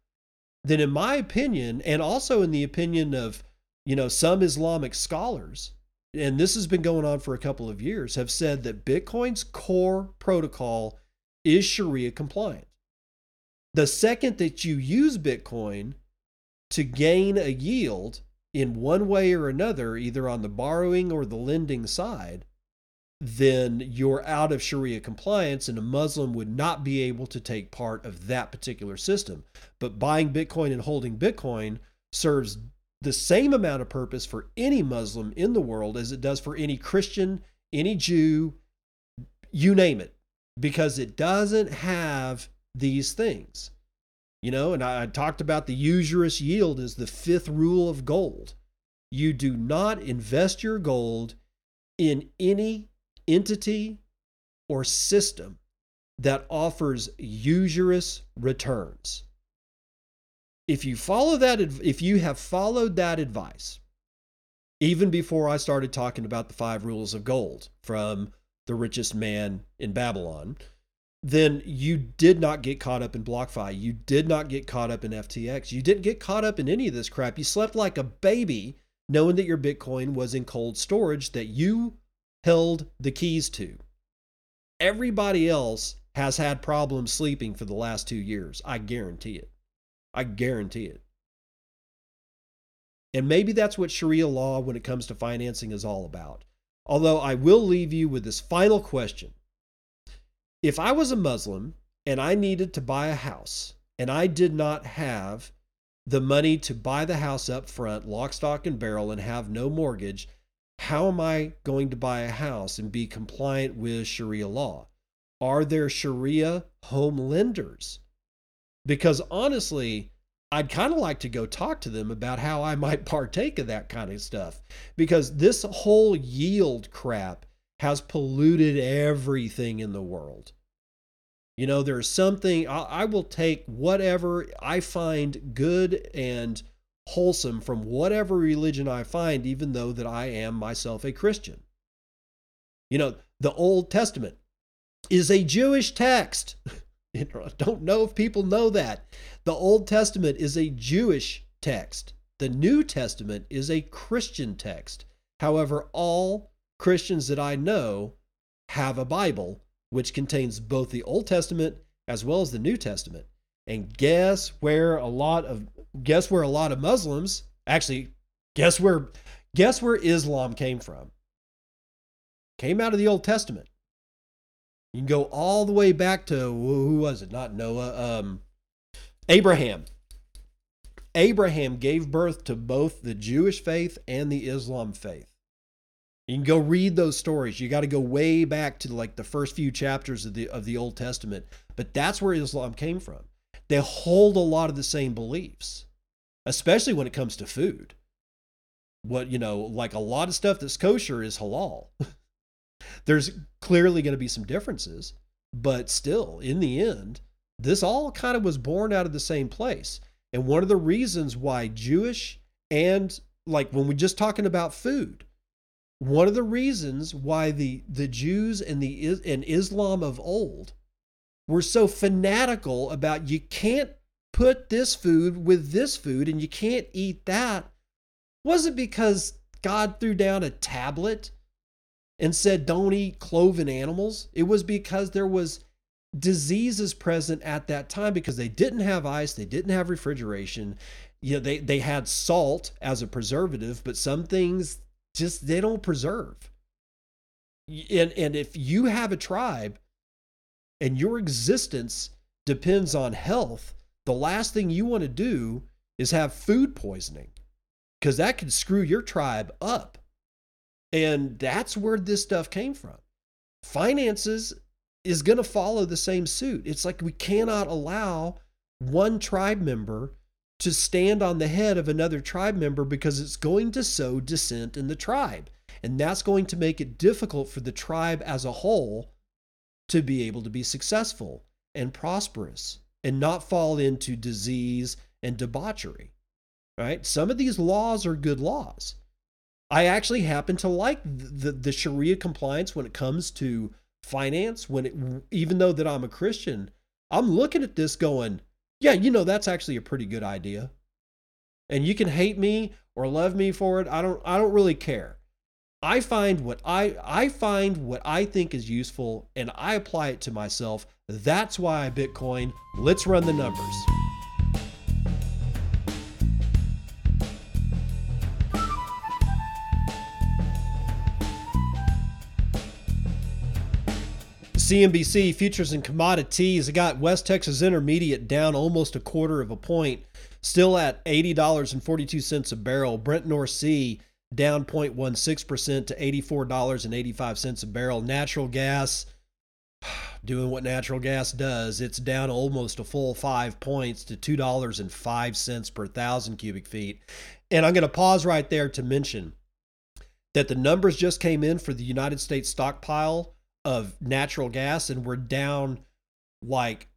then in my opinion, and also in the opinion of, you know, some Islamic scholars, and this has been going on for a couple of years, have said that Bitcoin's core protocol is Sharia compliant. The second that you use Bitcoin to gain a yield in one way or another, either on the borrowing or the lending side, then you're out of Sharia compliance, and a Muslim would not be able to take part of that particular system. But buying Bitcoin and holding Bitcoin serves the same amount of purpose for any Muslim in the world as it does for any Christian, any Jew, you name it, because it doesn't have these things. You know, and I, talked about the usurious yield as the fifth rule of gold. You do not invest your gold in any entity or system that offers usurious returns. If you follow that, if you have followed that advice, even before I started talking about the five rules of gold from the richest man in Babylon, then you did not get caught up in BlockFi. You did not get caught up in FTX. You didn't get caught up in any of this crap. You slept like a baby knowing that your Bitcoin was in cold storage that you held the keys to. Everybody else has had problems sleeping for the last two years. I guarantee it. I guarantee it. And maybe that's what Sharia law, when it comes to financing, is all about. Although I will leave you with this final question if I was a Muslim and I needed to buy a house and I did not have the money to buy the house up front, lock, stock, and barrel, and have no mortgage, how am I going to buy a house and be compliant with Sharia law? Are there Sharia home lenders? Because honestly, I'd kind of like to go talk to them about how I might <laughs> partake of that kind of stuff. Because this whole yield crap has polluted everything in the world. You know, there's something, I, I, will take whatever I find good and wholesome from whatever religion I find, even though that I am myself a Christian. You know, the Old Testament is a Jewish text. <laughs> <laughs> I don't know if people know that. The Old Testament is a Jewish text. The New Testament is a Christian text. However, all Christians that I know have a Bible which contains both the Old Testament as well as the New Testament. And guess where a lot of guess where a lot of Muslims actually guess where guess where Islam came from? Came out of the Old Testament. You can go all the way back to who was it? Not Noah, um, Abraham. Abraham gave birth to both the Jewish faith and the Islam faith. You can go read those stories. You got to go way back to like the first few chapters of the of the Old Testament. But that's where Islam came from. They hold a lot of the same beliefs, especially when it comes to food. What, you know, like a lot of stuff that's kosher is halal. <laughs> There's clearly going to be some differences, but still, in the end, this all kind of was born out of the same place. And one of the reasons why Jewish and like when we're just talking about food, one of the reasons why the the Jews and the and Islam of old were so fanatical about you can't put this food with this food and you can't eat that wasn't because God threw down a tablet and said don't eat cloven animals. It was because there was diseases present at that time because they didn't have ice, they didn't have refrigeration. You know, they, they had salt as a preservative, but some things just they don't preserve. And and if you have a tribe and your existence depends on health, the last thing you want to do is have food poisoning because that could screw your tribe up. And that's where this stuff came from. Finances is going to follow the same suit. It's like we cannot allow one tribe member to stand on the head of another tribe member because it's going to sow dissent in the tribe. And that's going to make it difficult for the tribe as a whole to be able to be successful and prosperous and not fall into disease and debauchery. Right? Some of these laws are good laws. I actually happen to like the, the Sharia compliance when it comes to finance. When it, even though that I'm a Christian, I'm looking at this going, Yeah, you know that's actually a pretty good idea. And you can hate me or love me for it. I don't I don't really care. I find what I I find what I think is useful and I apply it to myself. That's why I Bitcoin. Let's run the numbers. CNBC futures and commodities. Got West Texas Intermediate down almost a quarter of a point, still at $80.42 a barrel. Brent North Sea down 0.16% to $84.85 a barrel. Natural gas <sighs> doing what natural gas does. It's down almost a full five points to $2.05 per thousand cubic feet. And I'm going to pause right there to mention that the numbers just came in for the United States stockpile of natural gas and we're down like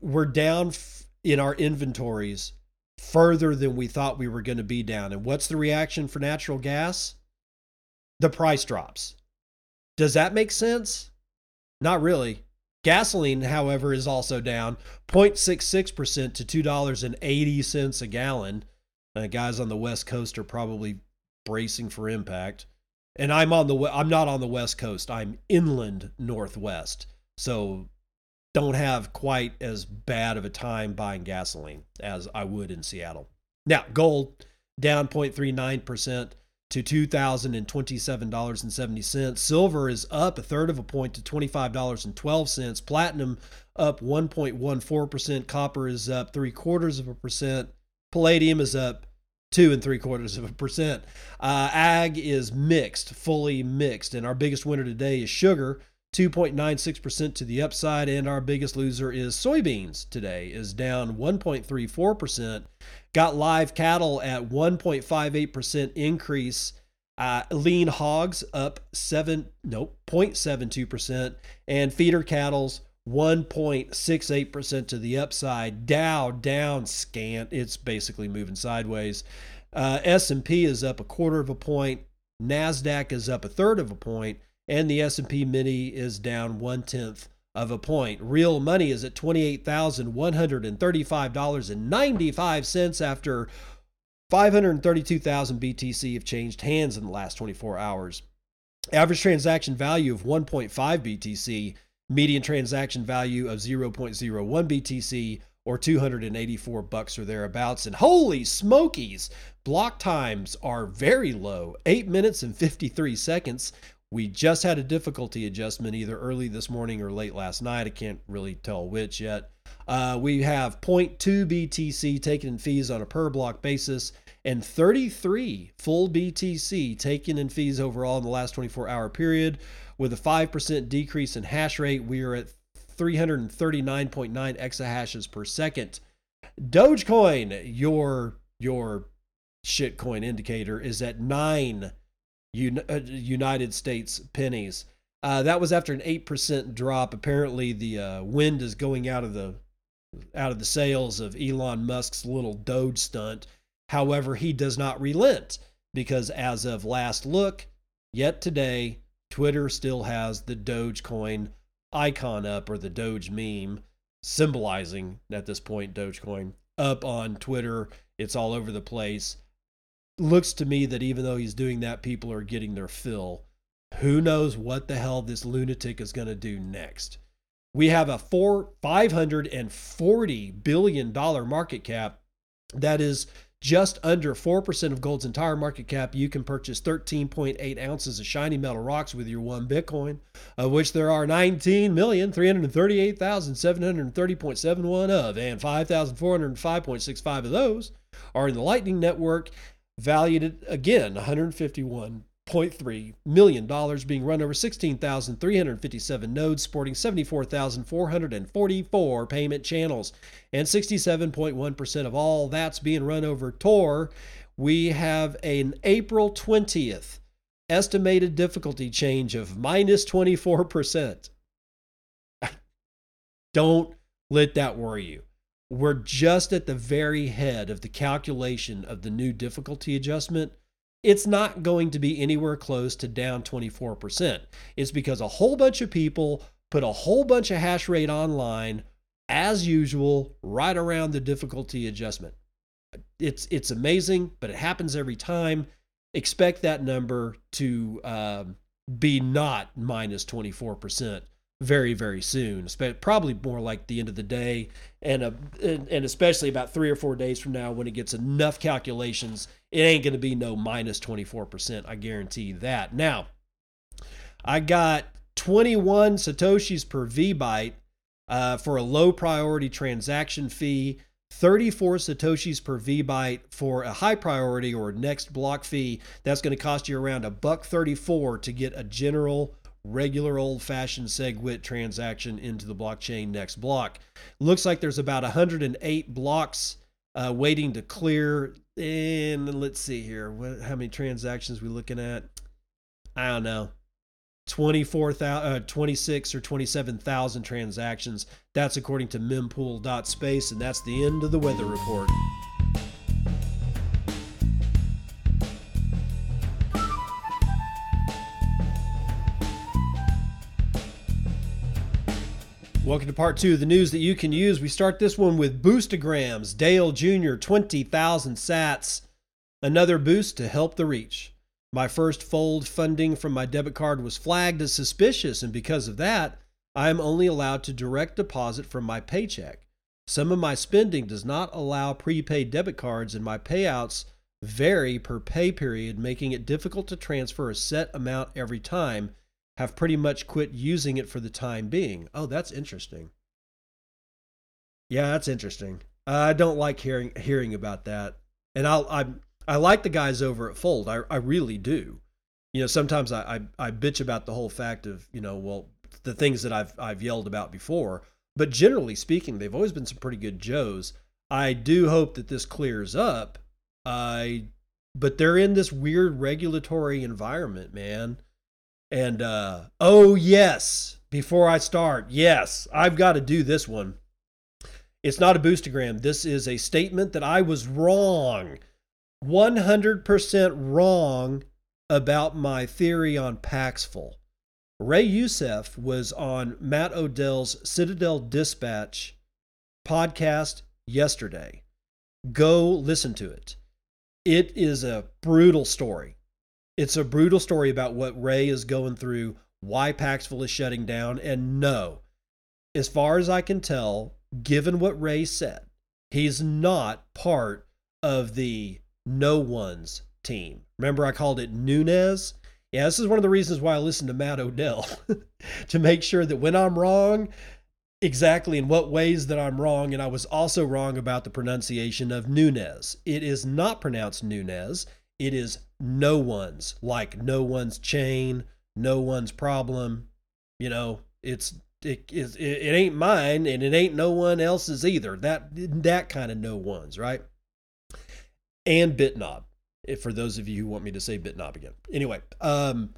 we're down in our inventories further than we thought we were going to be down. And what's the reaction for natural gas? The price drops. Does that make sense? Not really. Gasoline, however, is also down 0.66% to $2.80 a gallon. Uh, guys on the West Coast are probably bracing for impact and I'm on the I'm not on the west coast. I'm inland northwest. So don't have quite as bad of a time buying gasoline as I would in Seattle. Now, gold down 0.39% to $2,027.70. Silver is up a third of a point to $25.12. Platinum up 1.14%. Copper is up three quarters of a percent. Palladium is up two and three quarters of a percent. Uh, ag is mixed, fully mixed. And our biggest winner today is sugar, 2.96% to the upside. And our biggest loser is soybeans today, is down 1.34%. Got live cattle at 1.58% increase. Uh, lean hogs up seven, nope, 0.72%. And feeder cattle's 1.68% to the upside. Dow down scant. It's basically moving sideways. Uh, S&P is up a quarter of a point. Nasdaq is up a third of a point, and the S&P Mini is down one tenth of a point. Real money is at twenty-eight thousand one hundred and thirty-five dollars and ninety-five cents after 532,000 BTC have changed hands in the last 24 hours. Average transaction value of 1.5 BTC median transaction value of 0.01 BTC or 284 bucks or thereabouts. And holy smokies, block times are very low 8 minutes and 53 seconds. We just had a difficulty adjustment either early this morning or late last night. I can't really tell which yet. Uh, we have 0.2 BTC taken in fees on a per block basis and 33 full BTC taken in fees overall in the last 24 hour period. With a 5% decrease in hash rate, we are at 339.9 exahashes per second. Dogecoin, your your shitcoin indicator, is at nine uh, United States pennies. Uh, that was after an eight percent drop. Apparently, the uh, wind is going out of the out of the sails of Elon Musk's little Doge stunt. However, he does not relent because as of last look, yet today, Twitter still has the Dogecoin icon up or the Doge meme symbolizing at this point Dogecoin up on Twitter. It's all over the place. Looks to me that even though he's doing that, people are getting their fill. Who knows what the hell this lunatic is going to do next? We have a four five hundred and forty billion dollar market cap that is just under 4% of gold's entire market cap, you can purchase 13.8 ounces of shiny metal rocks with your one Bitcoin, of which there are 19,338,730.71 of, and 5,405.65 of those are in the Lightning Network, valued at, again, 151 $0.3 million being run over 16,357 nodes, sporting 74,444 payment channels, and 67.1% of all that's being run over Tor. We have an April 20th estimated difficulty change of minus 24%. <laughs> Don't let that worry you. We're just at the very head of the calculation of the new difficulty adjustment it's not going to be anywhere close to down 24%. It's because a whole bunch of people put a whole bunch of hash rate online as usual, right around the difficulty adjustment. It's it's amazing, but it happens every time. Expect that number to um, be not minus 24% very very soon probably more like the end of the day and, a, and especially about three or four days from now when it gets enough calculations it ain't going to be no minus 24% i guarantee that. Now i got 21 satoshis per vbyte uh, for a low priority transaction fee 34 satoshis per vbyte for a high priority or next block fee. That's going to cost you around a buck 34 to get a general regular old fashioned SegWit transaction into the blockchain next block looks like there's about 108 blocks uh, waiting to clear and let's see here what, how many transactions we looking at i don't know 24,000, uh, 26 or 27,000 transactions. That's according to mempool.space, and that's the end of the weather report. Welcome to part two of the news that you can use. We start this one with Boostagrams. Dale Jr., 20,000 sats. Another boost to help the reach. My first fold funding from my debit card was flagged as suspicious, and because of that, I am only allowed to direct deposit from my paycheck. Some of my spending does not allow prepaid debit cards, and my payouts vary per pay period, making it difficult to transfer a set amount every time. Have pretty much quit using it for the time being. Oh, that's interesting. Yeah, that's interesting. I don't like hearing hearing about that, and I'll I'm I like the guys over at Fold. I, I really do. You know, sometimes I, I, I bitch about the whole fact of, you know, well, the things that I've I've yelled about before. But generally speaking, they've always been some pretty good Joes. I do hope that this clears up. I but they're in this weird regulatory environment, man. And uh oh yes, before I start, yes, I've got to do this one. It's not a boostagram. This is a statement that I was wrong 100% wrong about my theory on Paxful. Ray Youssef was on Matt Odell's Citadel Dispatch podcast yesterday. Go listen to it. It is a brutal story. It's a brutal story about what Ray is going through, why Paxful is shutting down, and no, as far as I can tell, given what Ray said, he's not part of the no one's team. Remember, I called it Nunez? Yeah, this is one of the reasons why I listen to Matt Odell <laughs> to make sure that when I'm wrong, exactly in what ways that I'm wrong. And I was also wrong about the pronunciation of Nunez. It is not pronounced Nunez, it is no one's, like no one's chain, no one's problem. You know, it's. It, it, it ain't mine and it ain't no one else's either. That that kind of no one's, right? and Bitnob. For those of you who want me to say Bitnob again. Anyway, um,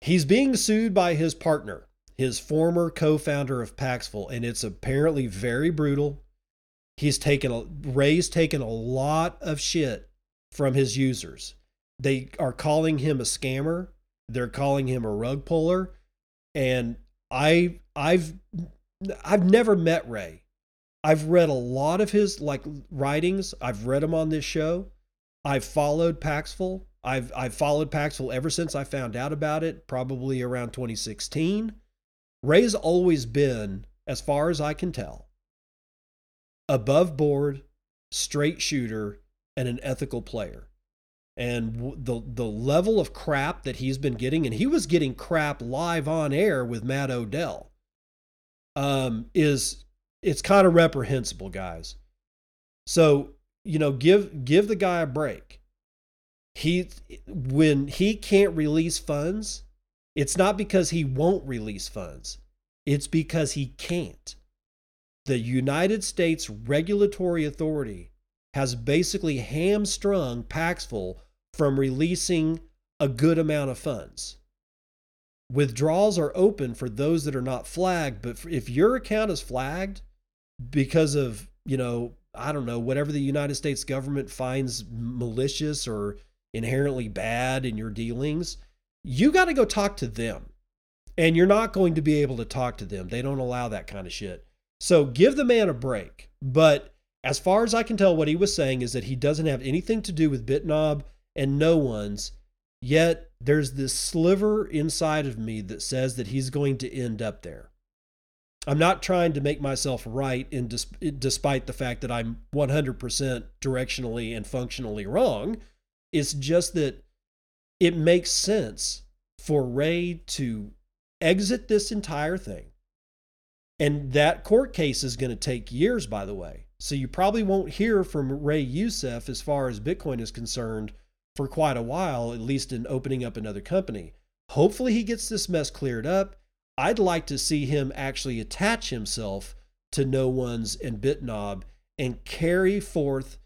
he's being sued by his partner, his former co-founder of Paxful, and it's apparently very brutal. He's taken a Ray's taken a lot of shit from his users. They are calling him a scammer. They're calling him a rug puller, and I I've I've never met Ray. I've read a lot of his like writings. I've read them on this show. I've followed Paxful. I've I've followed Paxful ever since I found out about it, probably around 2016. Ray's always been, as far as I can tell, above board, straight shooter, and an ethical player. And the the level of crap that he's been getting, and he was getting crap live on air with Matt Odell, um, is it's kind of reprehensible, guys. So, you know, give give the guy a break. He when he can't release funds, it's not because he won't release funds. It's because he can't. The United States regulatory authority has basically hamstrung Paxful from releasing a good amount of funds. Withdrawals are open for those that are not flagged, but if your account is flagged, because of, you know, I don't know, whatever the United States government finds malicious or inherently bad in your dealings, you got to go talk to them. And you're not going to be able to talk to them. They don't allow that kind of shit. So give the man a break. But as far as I can tell, what he was saying is that he doesn't have anything to do with BitNob and no one's. Yet there's this sliver inside of me that says that he's going to end up there. I'm not trying to make myself right in despite the fact that I'm 100% directionally and functionally wrong. It's just that it makes sense for Ray to exit this entire thing. And that court case is going to take years, by the way. So you probably won't hear from Ray Youssef as far as Bitcoin is concerned for quite a while, at least in opening up another company. Hopefully, he gets this mess cleared up. I'd like to see him actually attach himself to No One's and BitNob and carry forth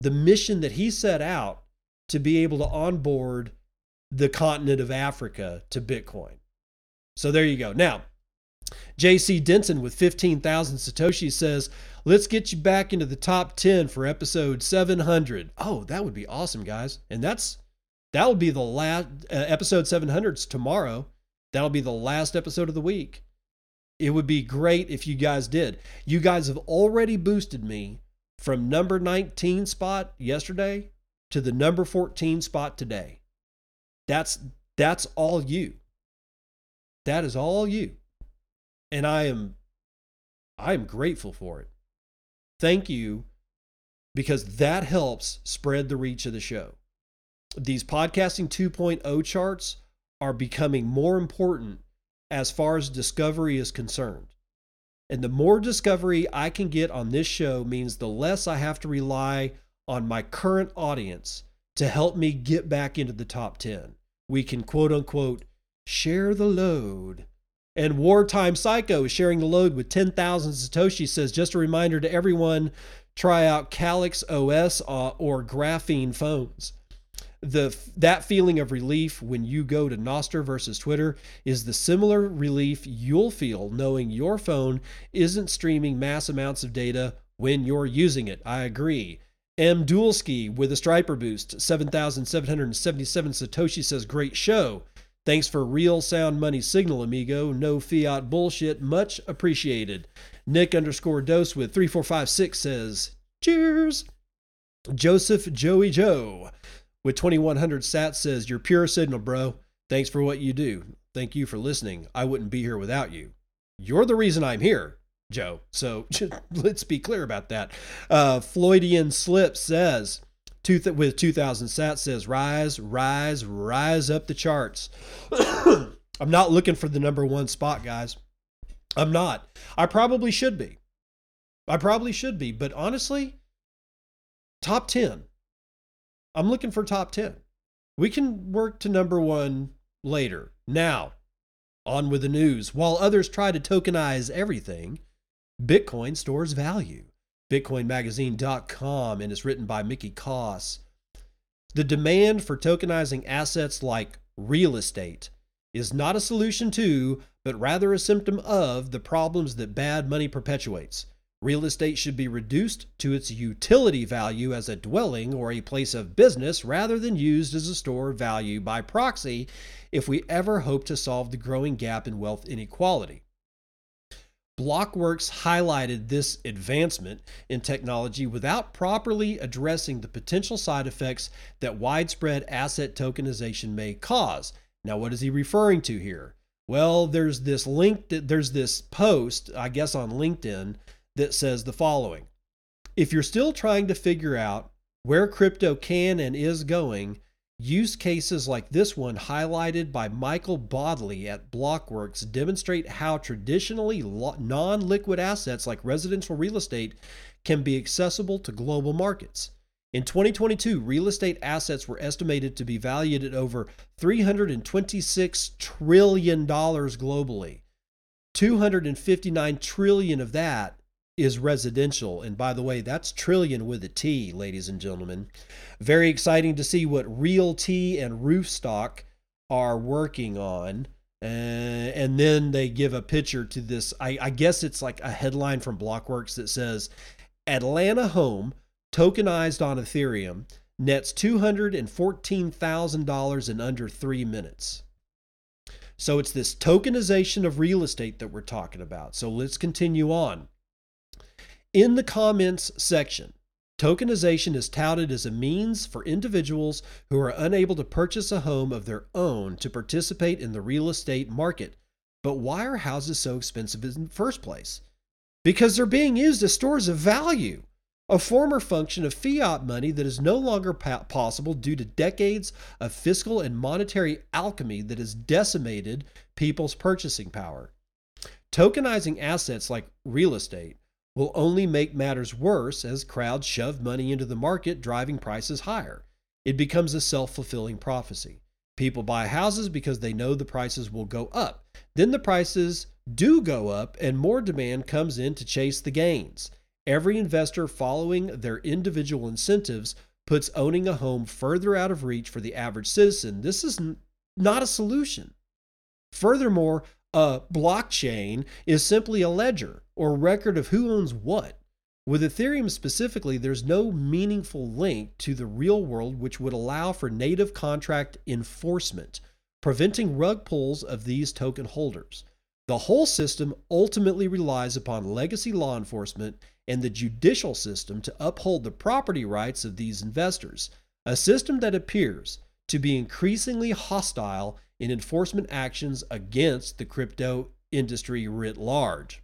the mission that he set out to be able to onboard the continent of Africa to Bitcoin. So there you go. Now, JC Denton with 15,000 Satoshi says, Let's get you back into the top 10 for episode 700. Oh, that would be awesome, guys. And that's that will be the last uh, episode 700's tomorrow. That'll be the last episode of the week. It would be great if you guys did. You guys have already boosted me from number 19 spot yesterday to the number 14 spot today. That's that's all you. That is all you. And I am I am grateful for it. Thank you because that helps spread the reach of the show. These podcasting 2.0 charts are becoming more important as far as discovery is concerned. And the more discovery I can get on this show means the less I have to rely on my current audience to help me get back into the top 10. We can quote unquote share the load and Wartime Psycho is sharing the load with 10,000 Satoshi says, just a reminder to everyone try out Calyx OS uh, or Graphene phones. The, that feeling of relief when you go to Nostr versus Twitter is the similar relief you'll feel knowing your phone isn't streaming mass amounts of data when you're using it. I agree. M. Dualski with a Striper boost, 7,777 Satoshi says, Great show. Thanks for real sound money signal, amigo. No fiat bullshit. Much appreciated. Nick underscore dose with 3456 says, Cheers. Joseph Joey Joe with 2100 sat says, You're pure signal, bro. Thanks for what you do. Thank you for listening. I wouldn't be here without you. You're the reason I'm here, Joe. So <laughs> let's be clear about that. Uh, Floydian Slip says, two th- with 2000 sat says rise rise rise up the charts. <coughs> I'm not looking for the number one spot guys. I'm not. I probably should be. I probably should be but honestly top 10 i'm looking for top 10 we can work to number one later. Now on with the news. While others try to tokenize everything bitcoin stores value bitcoinmagazine.com and is written by Mickey Koss. The demand for tokenizing assets like real estate is not a solution to, but rather a symptom of the problems that bad money perpetuates. Real estate should be reduced to its utility value as a dwelling or a place of business rather than used as a store of value by proxy if we ever hope to solve the growing gap in wealth inequality. Blockworks highlighted this advancement in technology without properly addressing the potential side effects that widespread asset tokenization may cause. Now, what is he referring to here? Well, there's this link, there's this post, I guess on LinkedIn, that says the following If you're still trying to figure out where crypto can and is going, Use cases like this one, highlighted by Michael Bodley at Blockworks, demonstrate how traditionally non liquid assets like residential real estate can be accessible to global markets. In 2022, real estate assets were estimated to be valued at over $326 trillion globally. 259 trillion of that is residential. And by the way, that's trillion with a T, ladies and gentlemen. Very exciting to see what Realty and Roofstock are working on. Uh, and then they give a picture to this. I, I guess it's like a headline from Blockworks that says Atlanta home tokenized on Ethereum nets $214,000 in under three minutes. So it's this tokenization of real estate that we're talking about. So let's continue on. In the comments section, tokenization is touted as a means for individuals who are unable to purchase a home of their own to participate in the real estate market. But why are houses so expensive in the first place? Because they're being used as stores of value a former function of fiat money that is no longer possible due to decades of fiscal and monetary alchemy that has decimated people's purchasing power. Tokenizing assets like real estate will only make matters worse as crowds shove money into the market, driving prices higher. It becomes a self fulfilling prophecy. People buy houses because they know the prices will go up. Then the prices do go up, and more demand comes in to chase the gains. Every investor following their individual incentives puts owning a home further out of reach for the average citizen. This is not a solution. Furthermore, a blockchain is simply a ledger or record of who owns what. With Ethereum specifically, there's no meaningful link to the real world which would allow for native contract enforcement, preventing rug pulls of these token holders. The whole system ultimately relies upon legacy law enforcement and the judicial system to uphold the property rights of these investors, a system that appears to be increasingly hostile in enforcement actions against the crypto industry writ large.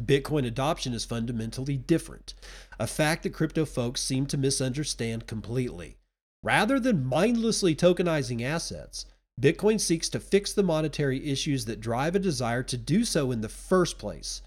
Bitcoin adoption is fundamentally different, a fact that crypto folks seem to misunderstand completely. Rather than mindlessly tokenizing assets, Bitcoin seeks to fix the monetary issues that drive a desire to do so in the first place.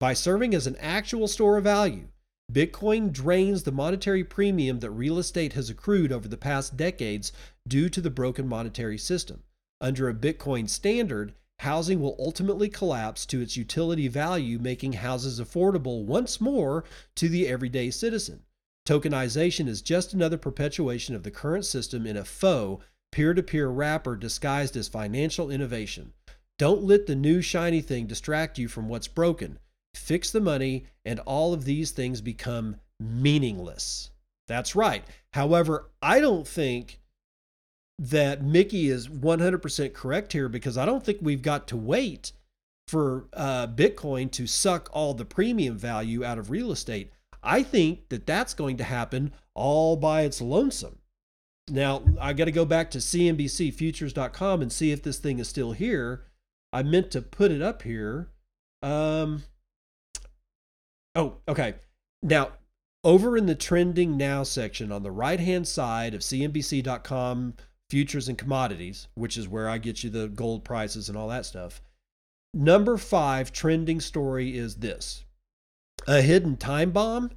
By serving as an actual store of value, Bitcoin drains the monetary premium that real estate has accrued over the past decades due to the broken monetary system. Under a Bitcoin standard, housing will ultimately collapse to its utility value, making houses affordable once more to the everyday citizen. Tokenization is just another perpetuation of the current system in a faux, peer to peer wrapper disguised as financial innovation. Don't let the new shiny thing distract you from what's broken fix the money, and all of these things become meaningless. That's right. However, I don't think that Mickey is 100% correct here because I don't think we've got to wait for uh, Bitcoin to suck all the premium value out of real estate. I think that that's going to happen all by its lonesome. Now, I got to go back to CNBCFutures.com and see if this thing is still here. I meant to put it up here. Um, Oh, okay. Now, over in the trending now section on the right hand side of CNBC.com futures and commodities, which is where I get you the gold prices and all that stuff. Number five trending story is this a hidden time bomb.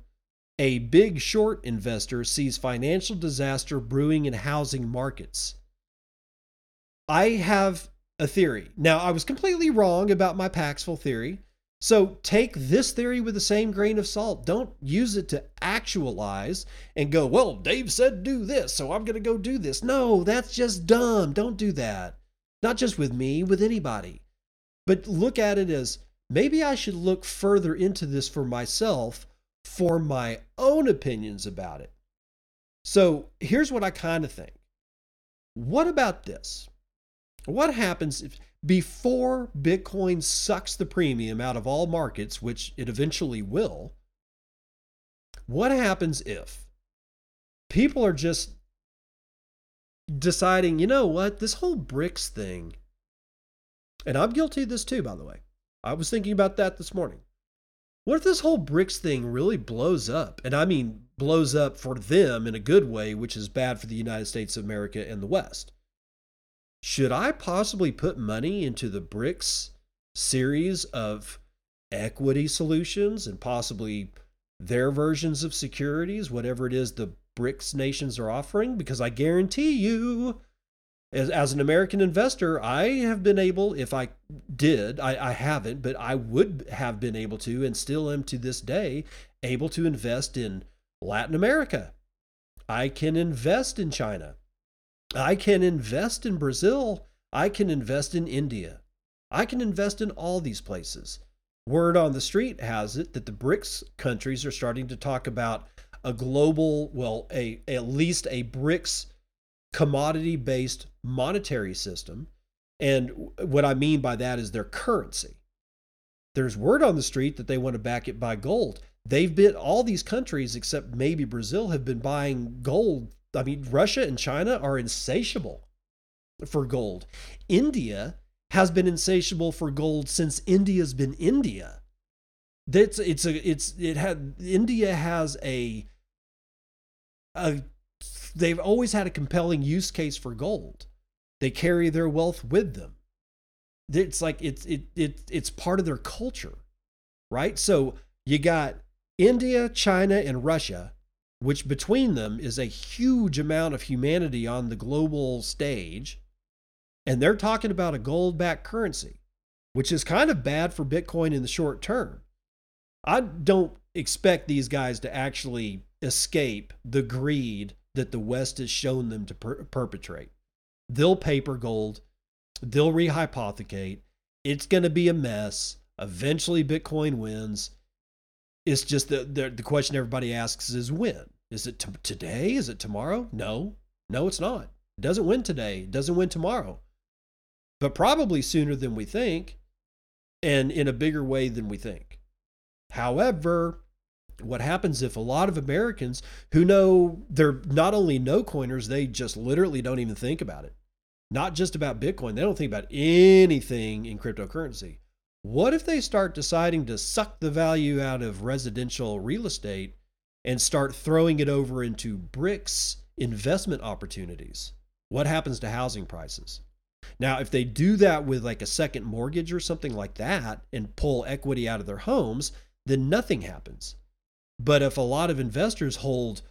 A big short investor sees financial disaster brewing in housing markets. I have a theory. Now, I was completely wrong about my Paxful theory. So take this theory with the same grain of salt. Don't use it to actualize and go, well, Dave said do this, so I'm going to go do this. No, that's just dumb. Don't do that. Not just with me, with anybody. But look at it as maybe I should look further into this for myself for my own opinions about it. So here's what I kind of think. What about this? What happens if before Bitcoin sucks the premium out of all markets, which it eventually will, what happens if people are just deciding, you know what, this whole BRICS thing, and I'm guilty of this too, by the way. I was thinking about that this morning. What if this whole BRICS thing really blows up? And I mean, blows up for them in a good way, which is bad for the United States of America and the West should I possibly put money into the BRICS series of equity solutions and possibly their versions of securities, whatever it is the BRICS nations are offering? Because I guarantee you, as, as an American investor, I have been able, if I did, I, I haven't, but I would have been able to, and still am to this day, able to invest in Latin America. I can invest in China. I can invest in Brazil. I can invest in India. I can invest in all these places. Word on the street has it that the BRICS countries are starting to talk about a global, well, a at least a BRICS commodity-based monetary system. And what I mean by that is their currency. There's word on the street that they want to back it by gold. they've been all these countries except maybe Brazil have been buying gold. I mean, Russia and China are insatiable for gold. India has been insatiable for gold since India's been India. That's it's a it's it had India has a a they've always had a compelling use case for gold. They carry their wealth with them. It's like it's it, it it's part of their culture, right? So you got India, China, and Russia, which between them is a huge amount of humanity on the global stage. And they're talking about a gold backed currency, which is kind of bad for Bitcoin in the short term. I don't expect these guys to actually escape the greed that the West has shown them to per- perpetrate. They'll paper gold, they'll rehypothecate. It's going to be a mess. Eventually, Bitcoin wins. It's just the, the, the question everybody asks is when? Is it t- today? Is it tomorrow? No, no, it's not. It doesn't win today. It doesn't win tomorrow. But probably sooner than we think and in a bigger way than we think. However, what happens if a lot of Americans who know they're not only no coiners, they just literally don't even think about it. Not just about Bitcoin, they don't think about anything in cryptocurrency. What if they start deciding to suck the value out of residential real estate and start throwing it over into BRICS investment opportunities? What happens to housing prices? Now, if they do that with like a second mortgage or something like that and pull equity out of their homes, then nothing happens. But if a lot of investors hold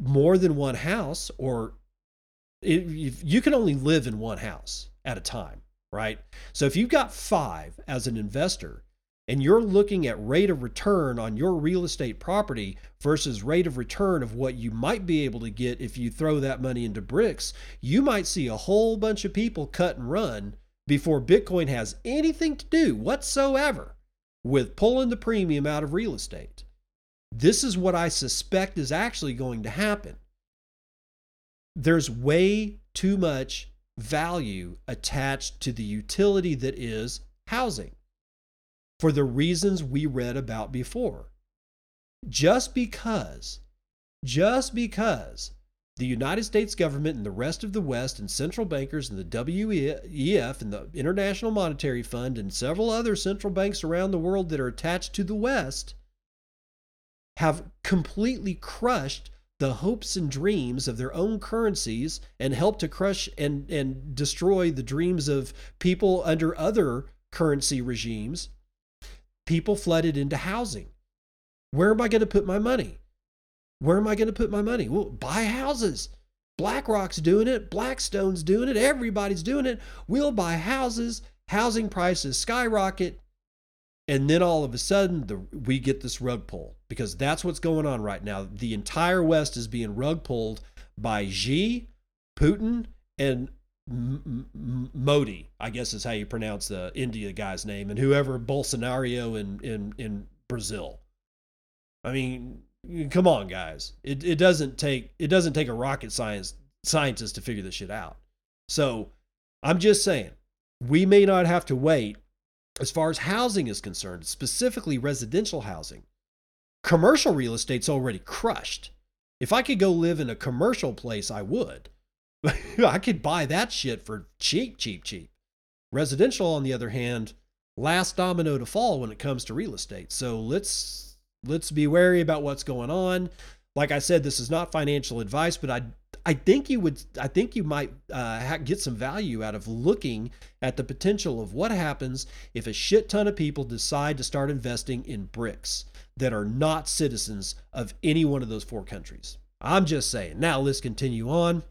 more than one house, or you can only live in one house at a time, right? So if you've got five as an investor and you're looking at rate of return on your real estate property versus rate of return of what you might be able to get if you throw that money into bricks, you might see a whole bunch of people cut and run before Bitcoin has anything to do whatsoever with pulling the premium out of real estate. This is what I suspect is actually going to happen. There's way too much value attached to the utility that is housing for the reasons we read about before. Just because, just because the United States government and the rest of the West and central bankers and the WEF and the International Monetary Fund and several other central banks around the world that are attached to the West have completely crushed the hopes and dreams of their own currencies and help to crush and, and destroy the dreams of people under other currency regimes people flooded into housing. Where am I going to put my money? Where am I going to put my money? Well, buy houses. BlackRock's doing it. Blackstone's doing it. Everybody's doing it. We'll buy houses. Housing prices skyrocket. And then all of a sudden, the, we get this rug pull because that's what's going on right now. The entire West is being rug pulled by Xi, Putin, and Modi, I guess is how you pronounce the India guy's name, and whoever Bolsonaro in in in Brazil. I mean, come on, guys. It it doesn't take it doesn't take a rocket science scientist to figure this shit out. So I'm just saying, we may not have to wait as far as housing is concerned, specifically residential housing. Commercial real estate's already crushed. If I could go live in a commercial place, I would. <laughs> I could buy that shit for cheap, cheap, cheap. Residential, on the other hand, last domino to fall when it comes to real estate. So let's let's be wary about what's going on. Like I said, this is not financial advice, but I I think you would I think you might uh, get some value out of looking at the potential of what happens if a shit ton of people decide to start investing in BRICS that are not citizens of any one of those four countries. I'm just saying. Now let's continue on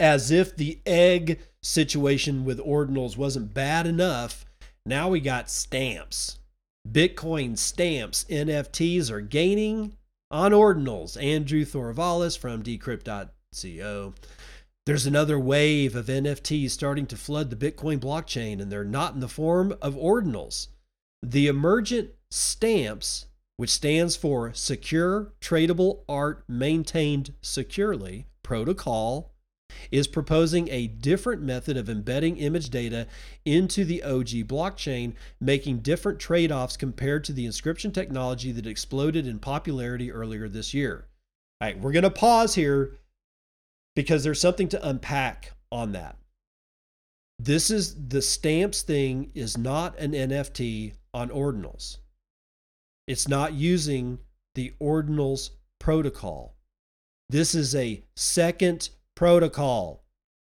as if the egg situation with ordinals wasn't bad enough, now we got stamps. Bitcoin stamps, NFTs are gaining on ordinals. Andrew Throuvalas from decrypt.co. There's another wave of NFTs starting to flood the Bitcoin blockchain, and they're not in the form of ordinals. The emergent stamps, which stands for Secure Tradable Art Maintained Securely, protocol is proposing a different method of embedding image data into the OG blockchain, making different trade offs compared to the inscription technology that exploded in popularity earlier this year. All right, we're going to pause here because there's something to unpack on that. This is the stamps thing is not an NFT on ordinals. It's not using the ordinals protocol. This is a second protocol,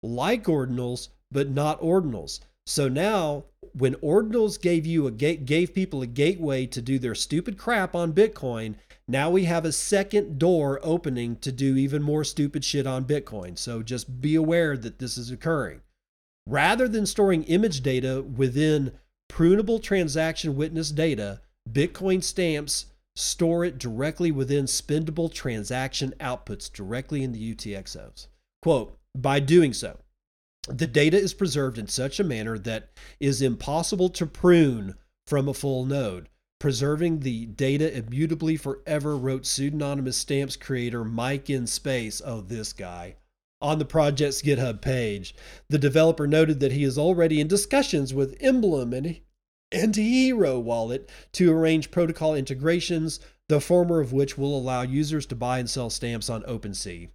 like ordinals, but not ordinals. So now, when ordinals gave you a gate, gave people a gateway to do their stupid crap on Bitcoin, now we have a second door opening to do even more stupid shit on Bitcoin. So just be aware that this is occurring. Rather than storing image data within prunable transaction witness data, Bitcoin stamps store it directly within spendable transaction outputs directly in the UTXOs. Quote, by doing so, the data is preserved in such a manner that is impossible to prune from a full node. Preserving the data immutably forever, wrote pseudonymous stamps creator Mike in Space. Oh, this guy. On the project's GitHub page, the developer noted that he is already in discussions with Emblem and and Hiro Wallet to arrange protocol integrations, the former of which will allow users to buy and sell stamps on OpenSea.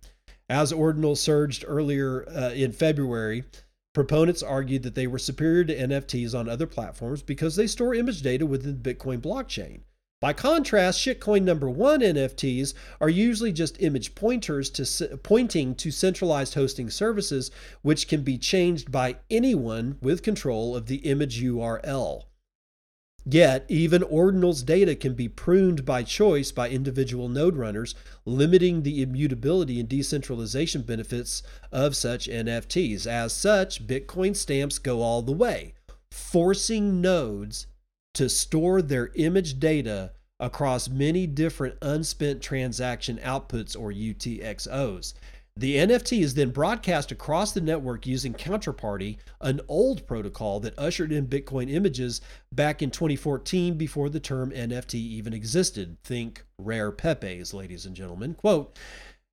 As Ordinal surged earlier uh, in February, proponents argued that they were superior to NFTs on other platforms because they store image data within the Bitcoin blockchain. By contrast, shitcoin number one NFTs are usually just image pointers to pointing to centralized hosting services, which can be changed by anyone with control of the image URL. Yet, even ordinals data can be pruned by choice by individual node runners, limiting the immutability and decentralization benefits of such NFTs. As such, Bitcoin stamps go all the way, forcing nodes to store their image data across many different unspent transaction outputs or UTXOs. The NFT is then broadcast across the network using Counterparty, an old protocol that ushered in Bitcoin images back in 2014 before the term NFT even existed. Think rare Pepe's, ladies and gentlemen. Quote,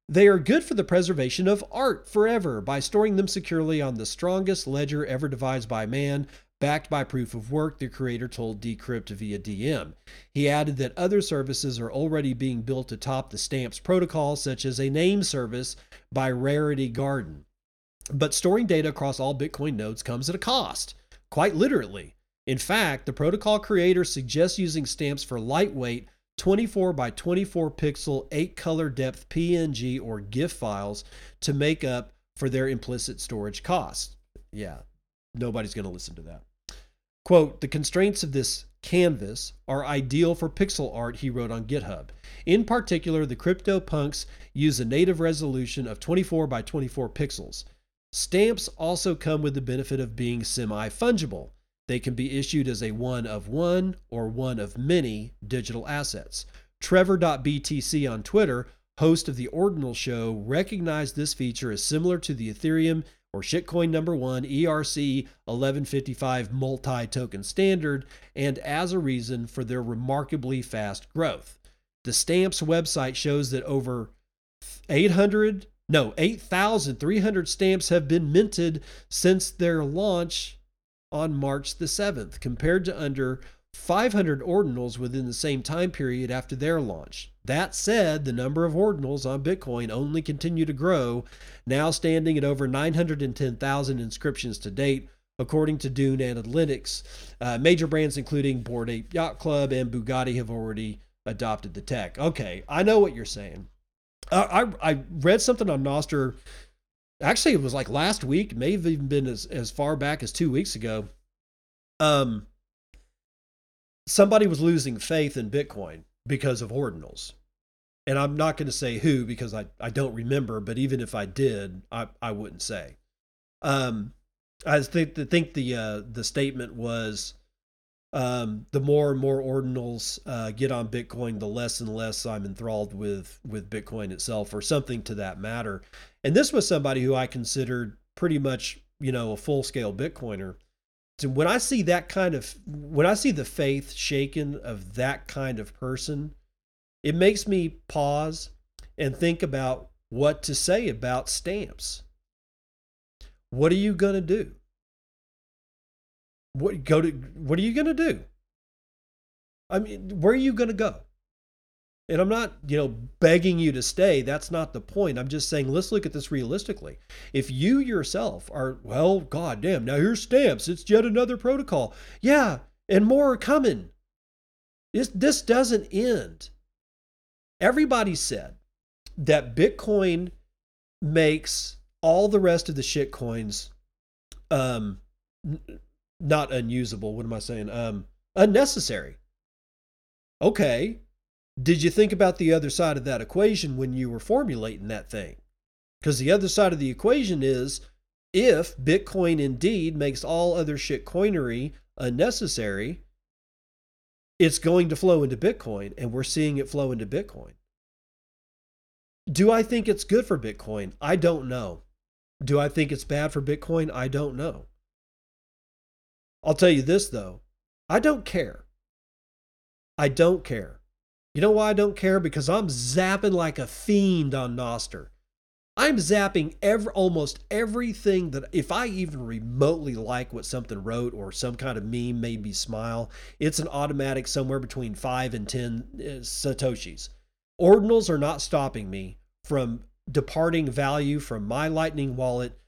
they are good for the preservation of art forever by storing them securely on the strongest ledger ever devised by man, backed by proof of work, the creator told Decrypt via DM. He added that other services are already being built atop the stamps protocol, such as a name service by Rarity Garden. But storing data across all Bitcoin nodes comes at a cost, quite literally. In fact, the protocol creator suggests using stamps for lightweight 24 by 24 pixel, 8 color depth PNG or GIF files to make up for their implicit storage costs. Yeah, nobody's going to listen to that. Quote, the constraints of this canvas are ideal for pixel art, he wrote on GitHub. In particular, the CryptoPunks use a native resolution of 24 by 24 pixels. Stamps also come with the benefit of being semi fungible. They can be issued as a one of one or one of many digital assets. Trevor.btc on Twitter, host of the Ordinal Show, recognized this feature as similar to the Ethereum or shitcoin number one ERC 1155 multi token standard, and as a reason for their remarkably fast growth. The Stamps website shows that over 800, no, 8,300 stamps have been minted since their launch on March the 7th, compared to under 500 ordinals within the same time period after their launch. That said, the number of ordinals on Bitcoin only continue to grow, now standing at over 910,000 inscriptions to date, according to Dune Analytics. Uh, major brands including Bored Ape Yacht Club and Bugatti have already adopted the tech. Okay, I know what you're saying. Uh, I I read something on Nostr. Actually, it was like last week. May have even been as as far back as two weeks ago. Um, somebody was losing faith in Bitcoin because of ordinals. And I'm not going to say who because I, I don't remember, but even if I did, I, I wouldn't say. Um, I think the, think the uh, the statement was um, the more and more ordinals uh, get on Bitcoin, the less and less I'm enthralled with with Bitcoin itself, or something to that matter. And this was somebody who I considered pretty much, you know, a full scale Bitcoiner. So when I see that kind of when I see the faith shaken of that kind of person, it makes me pause and think about what to say about stamps. what are you going to do? What go to what are you going to do? I mean, where are you going to go? And I'm not, you know, begging you to stay. That's not the point. I'm just saying, let's look at this realistically. If you yourself are, well, goddamn, now here's stamps. It's yet another protocol. Yeah, and more are coming. This, this doesn't end. Everybody said that Bitcoin makes all the rest of the shit coins um, n- not unusable. What am I saying? Um, unnecessary. Okay, did you think about the other side of that equation when you were formulating that thing? Because the other side of the equation is if Bitcoin indeed makes all other shit coinery unnecessary, it's going to flow into Bitcoin, and we're seeing it flow into Bitcoin. Do I think it's good for Bitcoin? I don't know. Do I think it's bad for Bitcoin? I don't know. I'll tell you this, though I don't care. I don't care. You know why I don't care? Because I'm zapping like a fiend on Nostr. I'm zapping every almost everything that if I even remotely like what something wrote or some kind of meme made me smile, it's an automatic somewhere between five and ten uh, satoshis. Ordinals are not stopping me from departing value from my Lightning wallet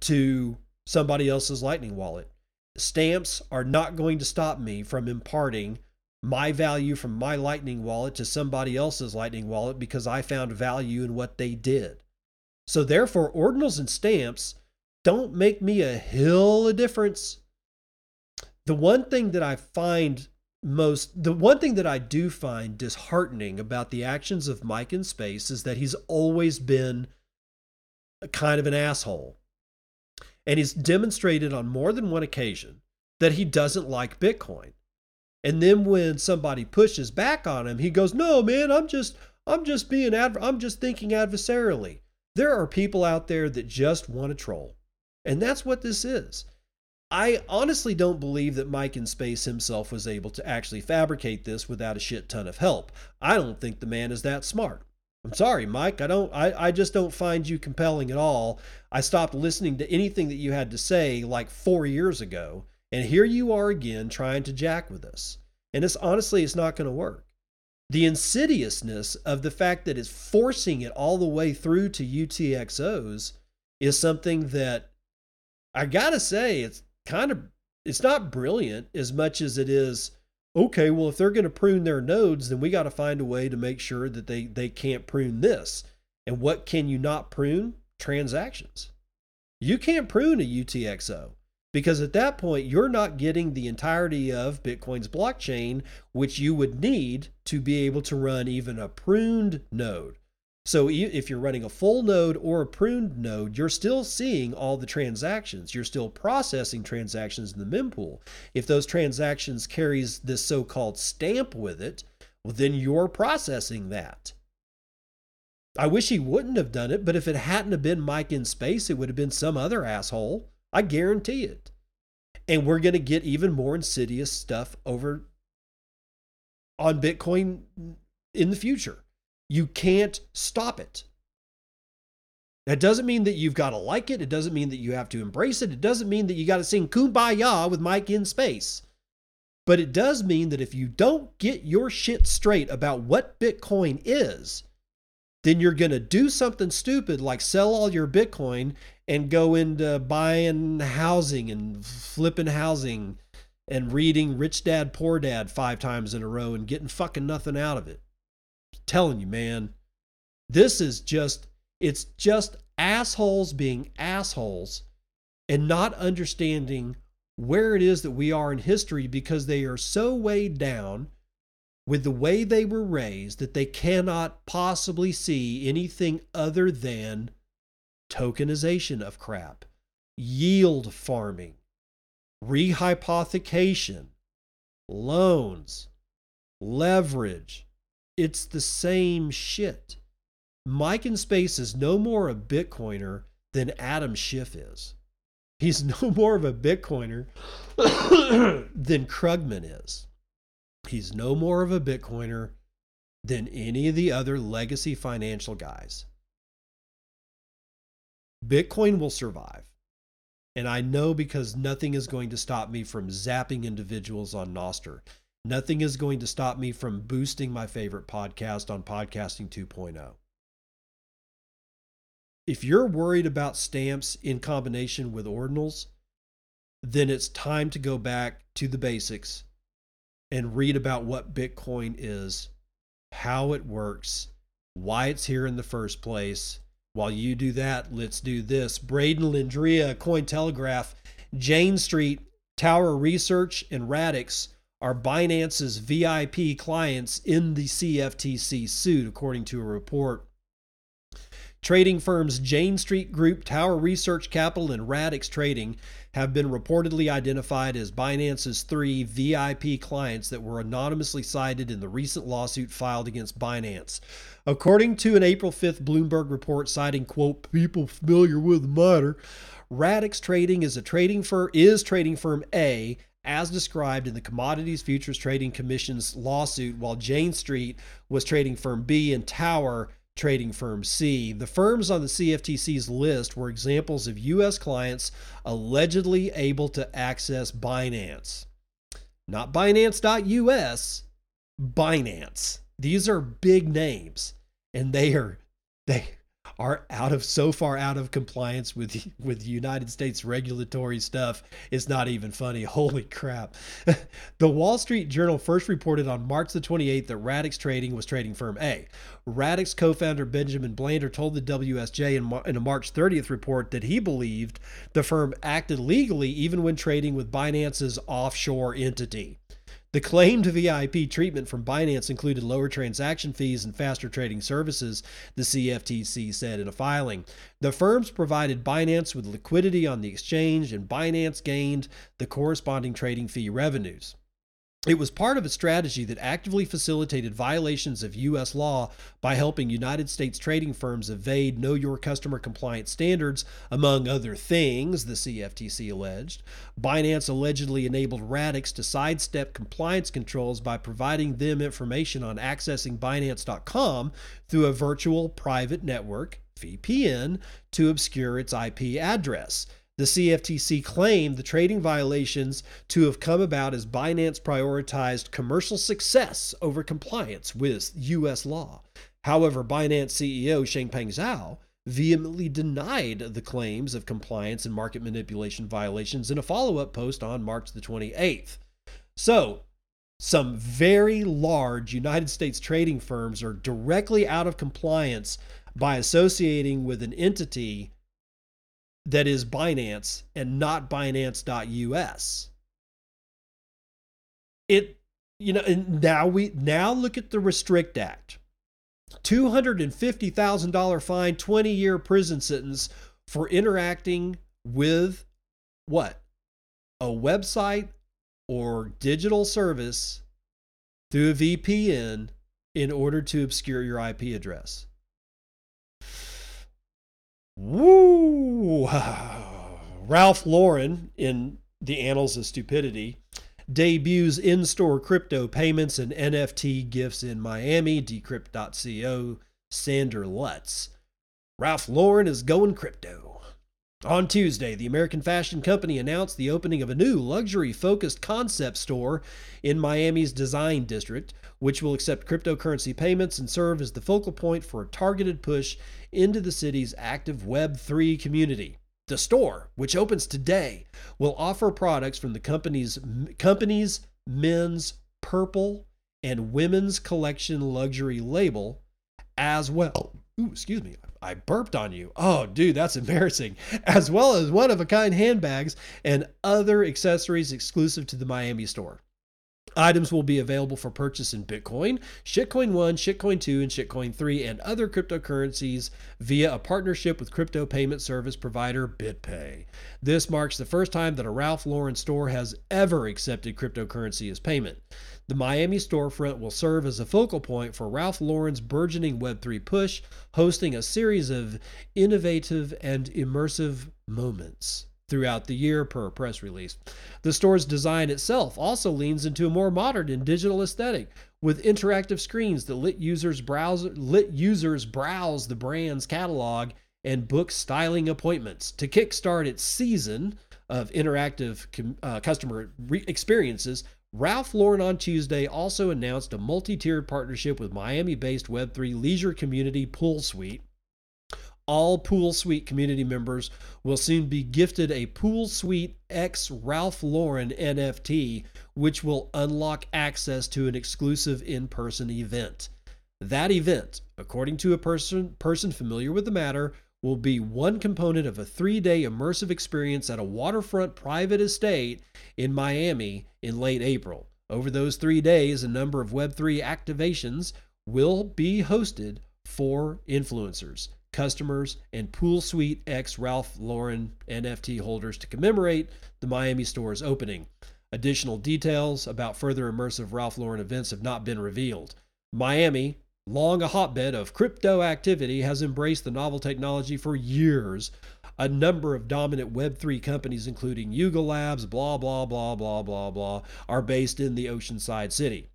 to somebody else's Lightning wallet. Stamps are not going to stop me from imparting my value from my Lightning wallet to somebody else's Lightning wallet because I found value in what they did. So, therefore, ordinals and stamps don't make me a hill of difference. The one thing that I find most, the one thing that I do find disheartening about the actions of Mike in space is that he's always been a kind of an asshole. And he's demonstrated on more than one occasion that he doesn't like Bitcoin. And then when somebody pushes back on him, he goes, "No, man, I'm just I'm just being adver- I'm just thinking adversarially." There are people out there that just want to troll. And that's what this is. I honestly don't believe that Mike in Space himself was able to actually fabricate this without a shit ton of help. I don't think the man is that smart. I'm sorry, Mike. I don't I, I just don't find you compelling at all. I stopped listening to anything that you had to say like four years ago and here you are again trying to jack with us. And it's honestly, it's not going to work. The insidiousness of the fact that it's forcing it all the way through to UTXOs is something that I got to say, it's kind of, it's not brilliant as much as it is okay, well, if they're going to prune their nodes, then we got to find a way to make sure that they, they can't prune this. And what can you not prune? Transactions. You can't prune a UTXO because at that point you're not getting the entirety of Bitcoin's blockchain, which you would need to be able to run even a pruned node. So if you're running a full node or a pruned node, you're still seeing all the transactions. You're still processing transactions in the mempool. If those transactions carries this so-called stamp with it, well then you're processing that. I wish he wouldn't have done it, but if it hadn't have been Mike in space, it would have been some other asshole. I guarantee it. And we're going to get even more insidious stuff over on Bitcoin in the future. You can't stop it. That doesn't mean that you've got to like it. It doesn't mean that you have to embrace it. It doesn't mean that you got to sing kumbaya with Mike in space. But it does mean that if you don't get your shit straight about what Bitcoin is, then you're going to do something stupid like sell all your Bitcoin and go into buying housing and flipping housing and reading Rich Dad Poor Dad five times in a row and getting fucking nothing out of it. I'm telling you, man, this is just, it's just assholes being assholes and not understanding where it is that we are in history because they are so weighed down with the way they were raised that they cannot possibly see anything other than tokenization of crap, yield farming, rehypothecation, loans, leverage. It's the same shit. Mike in Space is no more a Bitcoiner than Adam Schiff is. He's <laughs> no more of a Bitcoiner <coughs> than Krugman is. He's no more of a Bitcoiner than any of the other legacy financial guys. Bitcoin will survive. And I know because nothing is going to stop me from zapping individuals on Nostr. Nothing is going to stop me from boosting my favorite podcast on Podcasting 2.0. If you're worried about stamps in combination with ordinals, then it's time to go back to the basics and read about what Bitcoin is, how it works, why it's here in the first place. While you do that, let's do this. Brayden Lindrea, Cointelegraph, Jane Street, Tower Research, and Radix are Binance's VIP clients in the CFTC suit, according to a report. Trading firms Jane Street Group, Tower Research Capital, and Radix Trading have been reportedly identified as Binance's three VIP clients that were anonymously cited in the recent lawsuit filed against Binance. According to an April 5th Bloomberg report citing, quote, people familiar with the matter, Radix Trading is a trading firm is trading firm A as described in the Commodities Futures Trading Commission's lawsuit, while Jane Street was trading firm B and Tower trading firm C. The firms on the CFTC's list were examples of U.S. clients allegedly able to access Binance. Not Binance.us, Binance. These are big names, and they are they are out of so far out of compliance with with United States regulatory stuff. It's not even funny. Holy crap. <laughs> the Wall Street Journal first reported on March the 28th that Radix Trading was trading firm A. Radix co-founder Benjamin Blander told the WSJ in, in a March 30th report that he believed the firm acted legally even when trading with Binance's offshore entity. The claimed VIP treatment from Binance included lower transaction fees and faster trading services, the CFTC said in a filing. The firms provided Binance with liquidity on the exchange, and Binance gained the corresponding trading fee revenues. It was part of a strategy that actively facilitated violations of U.S. law by helping United States trading firms evade Know Your Customer compliance standards, among other things, the CFTC alleged. Binance allegedly enabled Radix to sidestep compliance controls by providing them information on accessing Binance.com through a virtual private network, VPN, to obscure its IP address. The CFTC claimed the trading violations to have come about as Binance prioritized commercial success over compliance with U.S. law. However, Binance CEO Changpeng Zhao vehemently denied the claims of compliance and market manipulation violations in a follow up post on March the 28th. So, some very large United States trading firms are directly out of compliance by associating with an entity that is Binance and not Binance.us. It, you know, and now we now look at the Restrict Act. $250,000 fine, 20 year prison sentence for interacting with what? A website or digital service through a VPN in order to obscure your IP address. Woo! <laughs> Ralph Lauren, in the Annals of Stupidity, debuts in store crypto payments and NFT gifts in Miami. Decrypt.co, Sander Lutz. Ralph Lauren is going crypto. On Tuesday, the American fashion company announced the opening of a new luxury focused concept store in Miami's design district, which will accept cryptocurrency payments and serve as the focal point for a targeted push into the city's active Web3 community. The store, which opens today, will offer products from the company's company's men's purple and women's collection luxury label as well. Ooh, excuse me. I burped on you. Oh, dude, that's embarrassing. <laughs> As well as one of a kind handbags and other accessories exclusive to the Miami store. Items will be available for purchase in Bitcoin, Shitcoin 1, Shitcoin 2, and Shitcoin 3, and other cryptocurrencies via a partnership with crypto payment service provider BitPay. This marks the first time that a Ralph Lauren store has ever accepted cryptocurrency as payment. The Miami storefront will serve as a focal point for Ralph Lauren's burgeoning Web3 push, hosting a series of innovative and immersive moments throughout the year per press release. The store's design itself also leans into a more modern and digital aesthetic with interactive screens that let users browse let users browse the brand's catalog and book styling appointments. To kickstart its season of interactive uh, customer re- experiences, Ralph Lauren on Tuesday also announced a multi tiered partnership with Miami based Web3 leisure community Pool Suite. All Pool Suite community members will soon be gifted a Pool Suite X Ralph Lauren NFT, which will unlock access to an exclusive in person event. That event, according to a person, person familiar with the matter, will be one component of a three day immersive experience at a waterfront private estate in Miami in late April. Over those three days, a number of Web3 activations will be hosted for influencers, customers, and Pool Suite X Ralph Lauren NFT holders to commemorate the Miami store's opening. Additional details about further immersive Ralph Lauren events have not been revealed. Miami, long a hotbed of crypto activity, has embraced the novel technology for years. A number of dominant Web3 companies, including Yuga Labs, blah, blah, blah, blah, blah, blah, are based in the Oceanside City.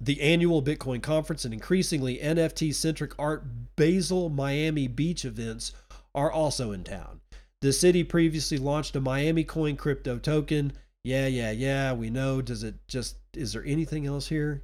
The annual Bitcoin conference and increasingly NFT centric Art Basel Miami Beach events are also in town. The city previously launched a Miami Coin crypto token. Yeah, yeah, yeah, we know. Does it just, is there anything else here?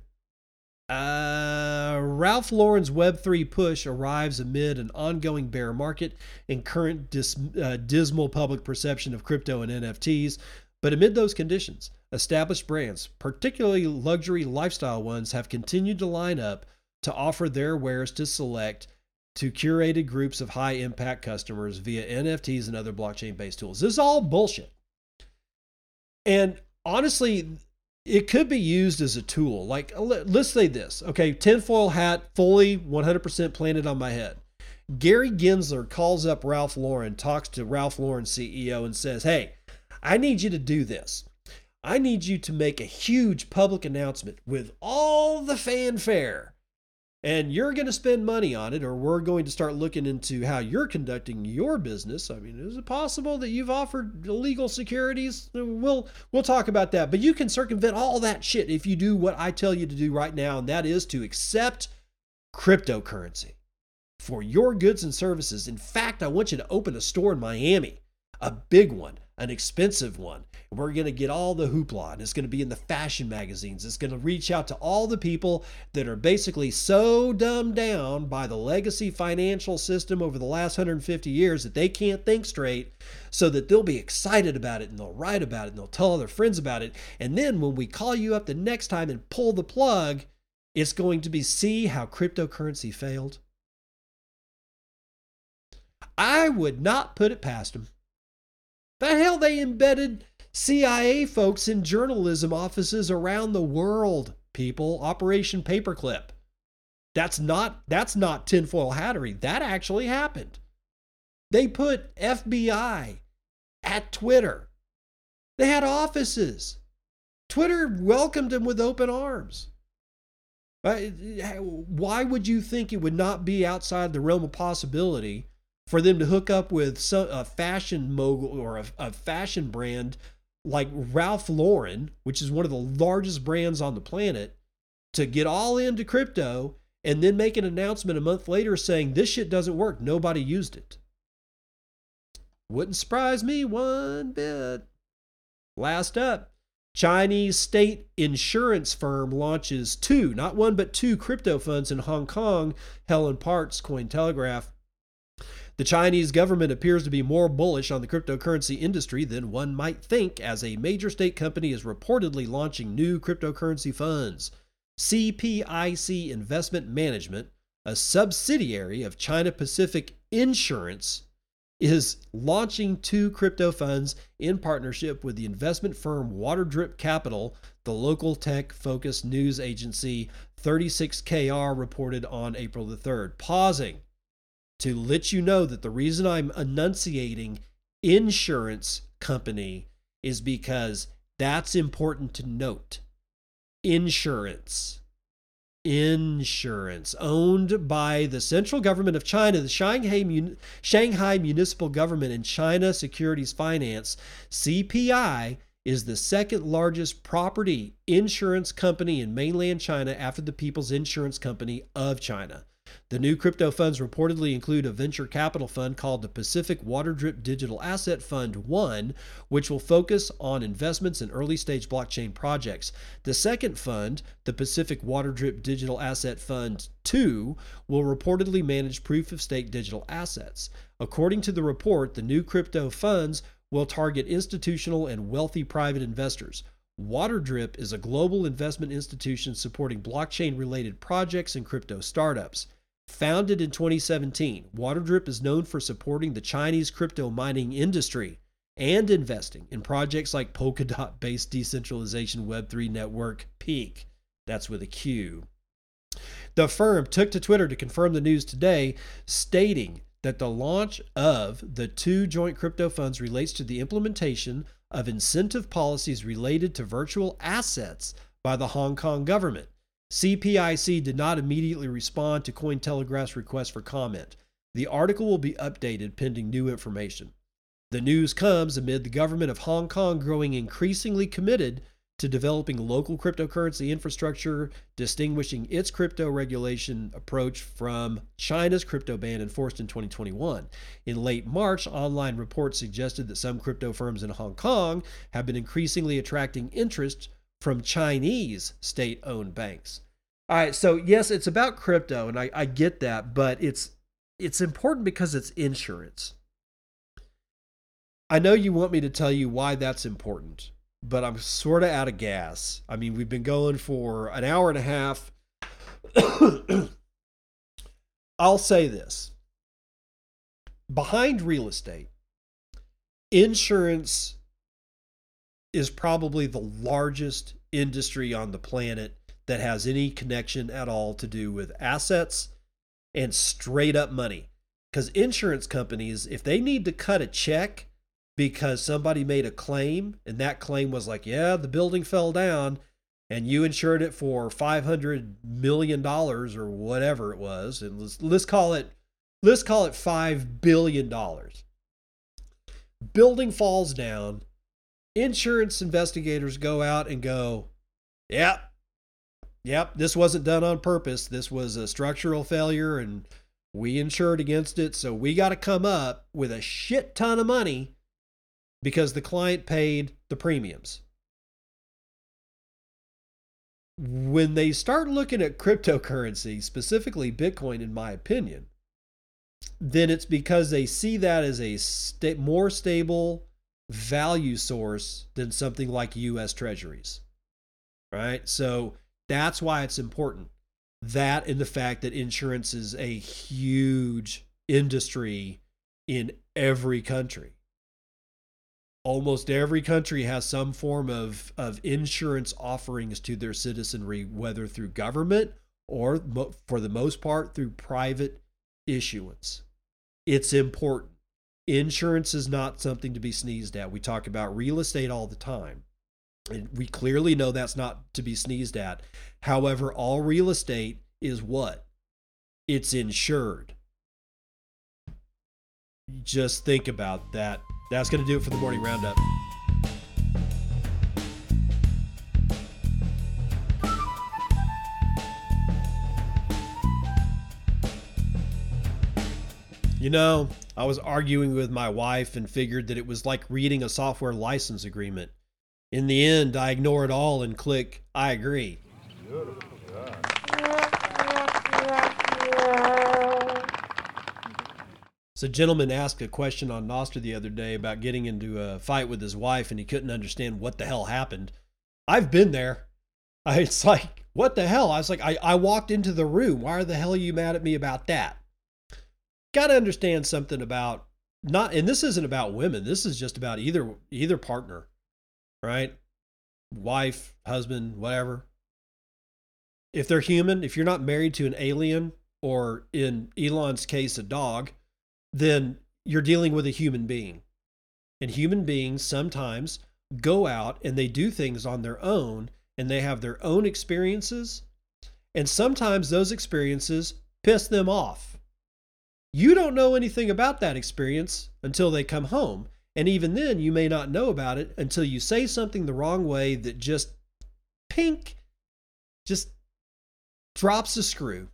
Uh, Ralph Lauren's Web3 push arrives amid an ongoing bear market and current dis, uh, dismal public perception of crypto and NFTs. But amid those conditions, established brands, particularly luxury lifestyle ones, have continued to line up to offer their wares to select to curated groups of high impact customers via NFTs and other blockchain based tools. This is all bullshit. And honestly, it could be used as a tool. Like, let's say this okay, tinfoil hat, fully 100% planted on my head. Gary Gensler calls up Ralph Lauren, talks to Ralph Lauren CEO, and says, Hey, I need you to do this. I need you to make a huge public announcement with all the fanfare and you're going to spend money on it, or we're going to start looking into how you're conducting your business. I mean, is it possible that you've offered illegal securities? We'll we'll talk about that. But you can circumvent all that shit if you do what I tell you to do right now, and that is to accept cryptocurrency for your goods and services. In fact, I want you to open a store in Miami, a big one, an expensive one. We're going to get all the hoopla, and it's going to be in the fashion magazines. It's going to reach out to all the people that are basically so dumbed down by the legacy financial system over the last 150 years that they can't think straight, so that they'll be excited about it and they'll write about it and they'll tell other friends about it. And then when we call you up the next time and pull the plug, it's going to be see how cryptocurrency failed. I would not put it past them. The hell they embedded CIA folks in journalism offices around the world, people. Operation Paperclip. That's not that's not tinfoil hattery. That actually happened. They put FBI at Twitter. They had offices. Twitter welcomed them with open arms. Uh, why would you think it would not be outside the realm of possibility for them to hook up with a fashion mogul or a, a fashion brand like Ralph Lauren, which is one of the largest brands on the planet, to get all into crypto and then make an announcement a month later saying this shit doesn't work. Nobody used it. Wouldn't surprise me one bit. Last up, Chinese state insurance firm launches two, not one, but two crypto funds in Hong Kong, Helen Partz, Cointelegraph. The Chinese government appears to be more bullish on the cryptocurrency industry than one might think, as a major state company is reportedly launching new cryptocurrency funds. CPIC Investment Management, a subsidiary of China Pacific Insurance, is launching two crypto funds in partnership with the investment firm Waterdrip Capital, the local tech focused news agency 36KR reported on April the 3rd. Pausing to let you know that the reason I'm enunciating insurance company is because that's important to note. Insurance. Insurance owned by the central government of China, the Shanghai, Mun- Shanghai Municipal Government and China Securities Finance, CPI, is the second largest property insurance company in mainland China after the People's Insurance Company of China. The new crypto funds reportedly include a venture capital fund called the Pacific Waterdrip Digital Asset Fund 1, which will focus on investments in early stage blockchain projects. The second fund, the Pacific Waterdrip Digital Asset Fund 2, will reportedly manage proof of stake digital assets. According to the report, the new crypto funds will target institutional and wealthy private investors. Waterdrip is a global investment institution supporting blockchain related projects and crypto startups. Founded in 2017, Waterdrip is known for supporting the Chinese crypto mining industry and investing in projects like Polkadot based decentralization Web3 network peaq. That's with a Q. The firm took to Twitter to confirm the news today, stating that the launch of the two joint crypto funds relates to the implementation of incentive policies related to virtual assets by the Hong Kong government. CPIC did not immediately respond to Cointelegraph's request for comment. The article will be updated pending new information. The news comes amid the government of Hong Kong growing increasingly committed to developing local cryptocurrency infrastructure, distinguishing its crypto regulation approach from China's crypto ban enforced in 2021. In late March, online reports suggested that some crypto firms in Hong Kong have been increasingly attracting interest from Chinese state owned banks. All right, so yes, it's about crypto, and I, I get that, but it's it's important because it's insurance. I know you want me to tell you why that's important but I'm sort of out of gas. I mean, we've been going for an hour and a half. <coughs> I'll say this behind real estate, insurance is probably the largest industry on the planet that has any connection at all to do with assets and straight up money. Because insurance companies, if they need to cut a check, because somebody made a claim and that claim was like, yeah, the building fell down and you insured it for 500 million dollars or whatever it was and let's, let's call it let's call it 5 billion dollars. Building falls down, insurance investigators go out and go, "Yep. Yep, this wasn't done on purpose. This was a structural failure and we insured against it, so we got to come up with a shit ton of money because the client paid the premiums. When they start looking at cryptocurrency, specifically Bitcoin, in my opinion, then it's because they see that as a sta- more stable value source than something like US treasuries. Right? So that's why it's important. That and the fact that insurance is a huge industry in every country almost every country has some form of, of insurance offerings to their citizenry, whether through government or for the most part through private issuance. It's important. Insurance is not something to be sneezed at. We talk about real estate all the time. And we clearly know that's not to be sneezed at. However, all real estate is what? It's insured. Just think about that that's going to do it for the morning roundup. You know, I was arguing with my wife and figured that it was like reading a software license agreement. In the end, I ignore it all and click, I agree. So, gentleman asked a question on Nostr the other day about getting into a fight with his wife and he couldn't understand what the hell happened. I've been there. I, it's like, what the hell? I was like, I, I walked into the room. Why are the hell are you mad at me about that? Got to understand something about not, and this isn't about women. This is just about either either partner, right? Wife, husband, whatever. If they're human, if you're not married to an alien, or in Elon's case, a dog, then you're dealing with a human being. And human beings sometimes go out and they do things on their own and they have their own experiences. And sometimes those experiences piss them off. You don't know anything about that experience until they come home. And even then, you may not know about it until you say something the wrong way that just pink, just drops a screw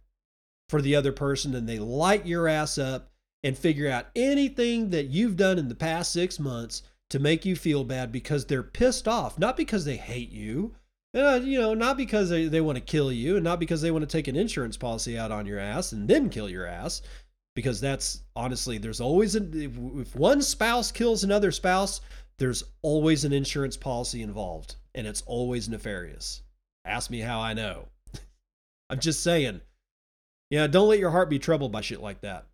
for the other person and they light your ass up and figure out anything that you've done in the past six months to make you feel bad because they're pissed off, not because they hate you, uh, you know, not because they, they want to kill you and not because they want to take an insurance policy out on your ass and then kill your ass. Because that's honestly, there's always, a, if one spouse kills another spouse, there's always an insurance policy involved and it's always nefarious. Ask me how I know. <laughs> I'm just saying. Yeah, don't let your heart be troubled by shit like that.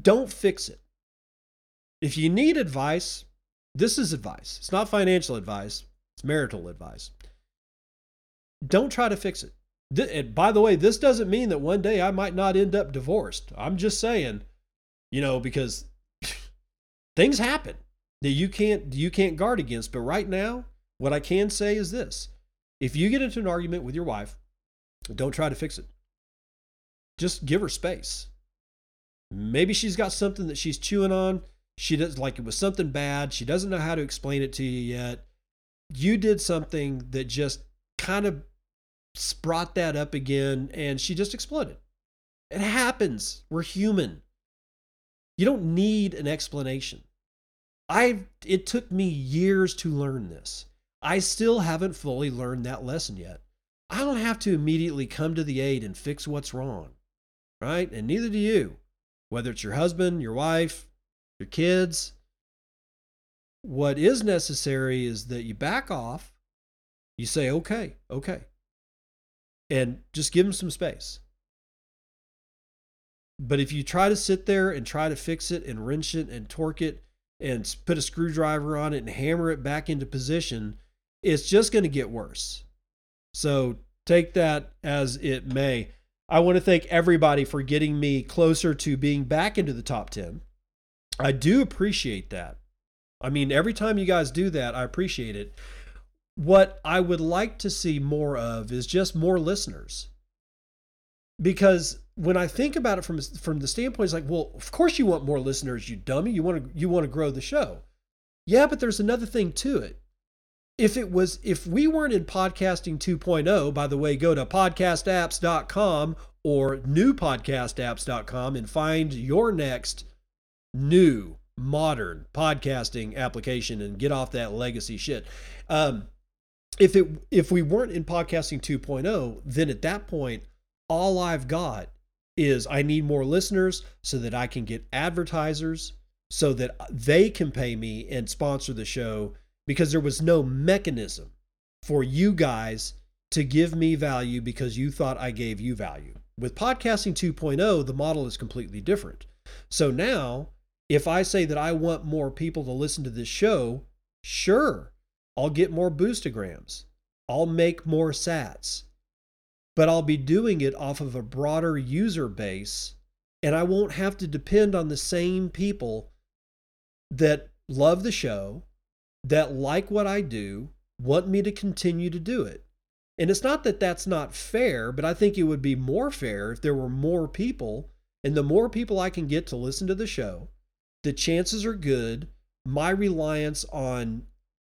Don't fix it. If you need advice, this is advice. It's not financial advice, it's marital advice. Don't try to fix it. And by the way, this doesn't mean that one day I might not end up divorced. I'm just saying, you know, because <laughs> things happen that you can't you can't guard against. But right now, what I can say is this. If you get into an argument with your wife, don't try to fix it. Just give her space. Maybe she's got something that she's chewing on she does like it was something bad. She doesn't know how to explain it to you yet. You did something that just kind of brought that up again and she just exploded. It happens. We're human. You don't need an explanation. I it took me years to learn this. I still haven't fully learned that lesson yet. I don't have to immediately come to the aid and fix what's wrong. Right? And neither do you. Whether it's your husband, your wife, your kids. What is necessary is that you back off, you say, okay, okay, and just give them some space. But if you try to sit there and try to fix it and wrench it and torque it and put a screwdriver on it and hammer it back into position, it's just going to get worse. So take that as it may. I want to thank everybody for getting me closer to being back into the top 10. I do appreciate that. I mean, every time you guys do that, I appreciate it. What I would like to see more of is just more listeners. Because when I think about it from from the standpoint, it's like, well, of course you want more listeners, you dummy. You want to you want to grow the show. Yeah, but there's another thing to it. If it was if we weren't in podcasting 2.0, by the way, go to podcastapps.com or newpodcastapps.com and find your next new modern podcasting application and get off that legacy shit. Um, if it if we weren't in podcasting 2.0, then at that point, all I've got is I need more listeners so that I can get advertisers so that they can pay me and sponsor the show because there was no mechanism for you guys to give me value because you thought I gave you value. With podcasting 2.0, the model is completely different. So now if I say that I want more people to listen to this show, sure, I'll get more boostograms. I'll make more sats. But I'll be doing it off of a broader user base, and I won't have to depend on the same people that love the show, that like what I do, want me to continue to do it. And it's not that that's not fair, but I think it would be more fair if there were more people, and the more people I can get to listen to the show, the chances are good my reliance on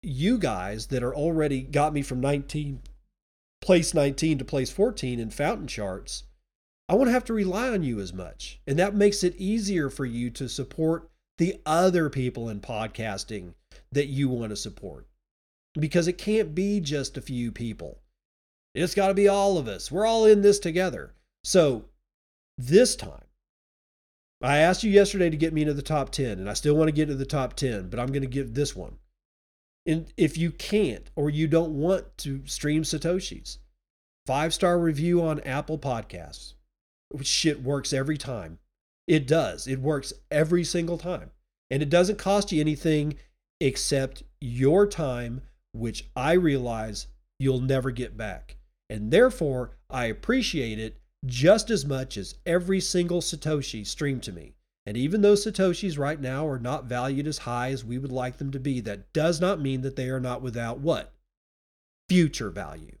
you guys that are already got me from 19 place 19 to place 14 in fountain charts i won't have to rely on you as much. And that makes it easier for you to support the other people in podcasting that you want to support. Because it can't be just a few people. It's got to be all of us. We're all in this together. So this time I asked you yesterday to get me into the top 10, and I still want to get to the top 10, but I'm going to give this one. And if you can't or you don't want to stream Satoshis, five star review on Apple Podcasts. Shit works every time. It does. It works every single time. And it doesn't cost you anything except your time, which I realize you'll never get back. And therefore, I appreciate it just as much as every single Satoshi streamed to me. And even though Satoshis right now are not valued as high as we would like them to be, that does not mean that they are not without what? Future value.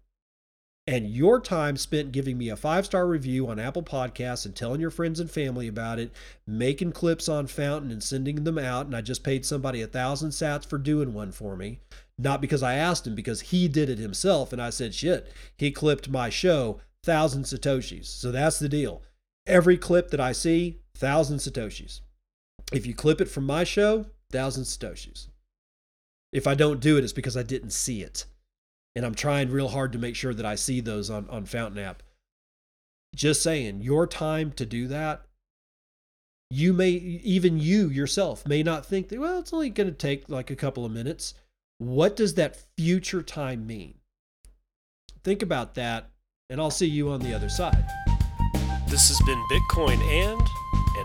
And your time spent giving me a five star review on Apple Podcasts and telling your friends and family about it, making clips on Fountain and sending them out. And I just paid somebody a thousand sats for doing one for me. Not because I asked him, because he did it himself. And I said, shit, he clipped my show thousand satoshis. So that's the deal. Every clip that I see, thousand satoshis. If you clip it from my show, thousand satoshis. If I don't do it, it's because I didn't see it. And I'm trying real hard to make sure that I see those on, on Fountain app. Just saying, your time to do that, you may, even you yourself, may not think that, well, it's only going to take like a couple of minutes. What does that future time mean? Think about that, and I'll see you on the other side. This has been Bitcoin and,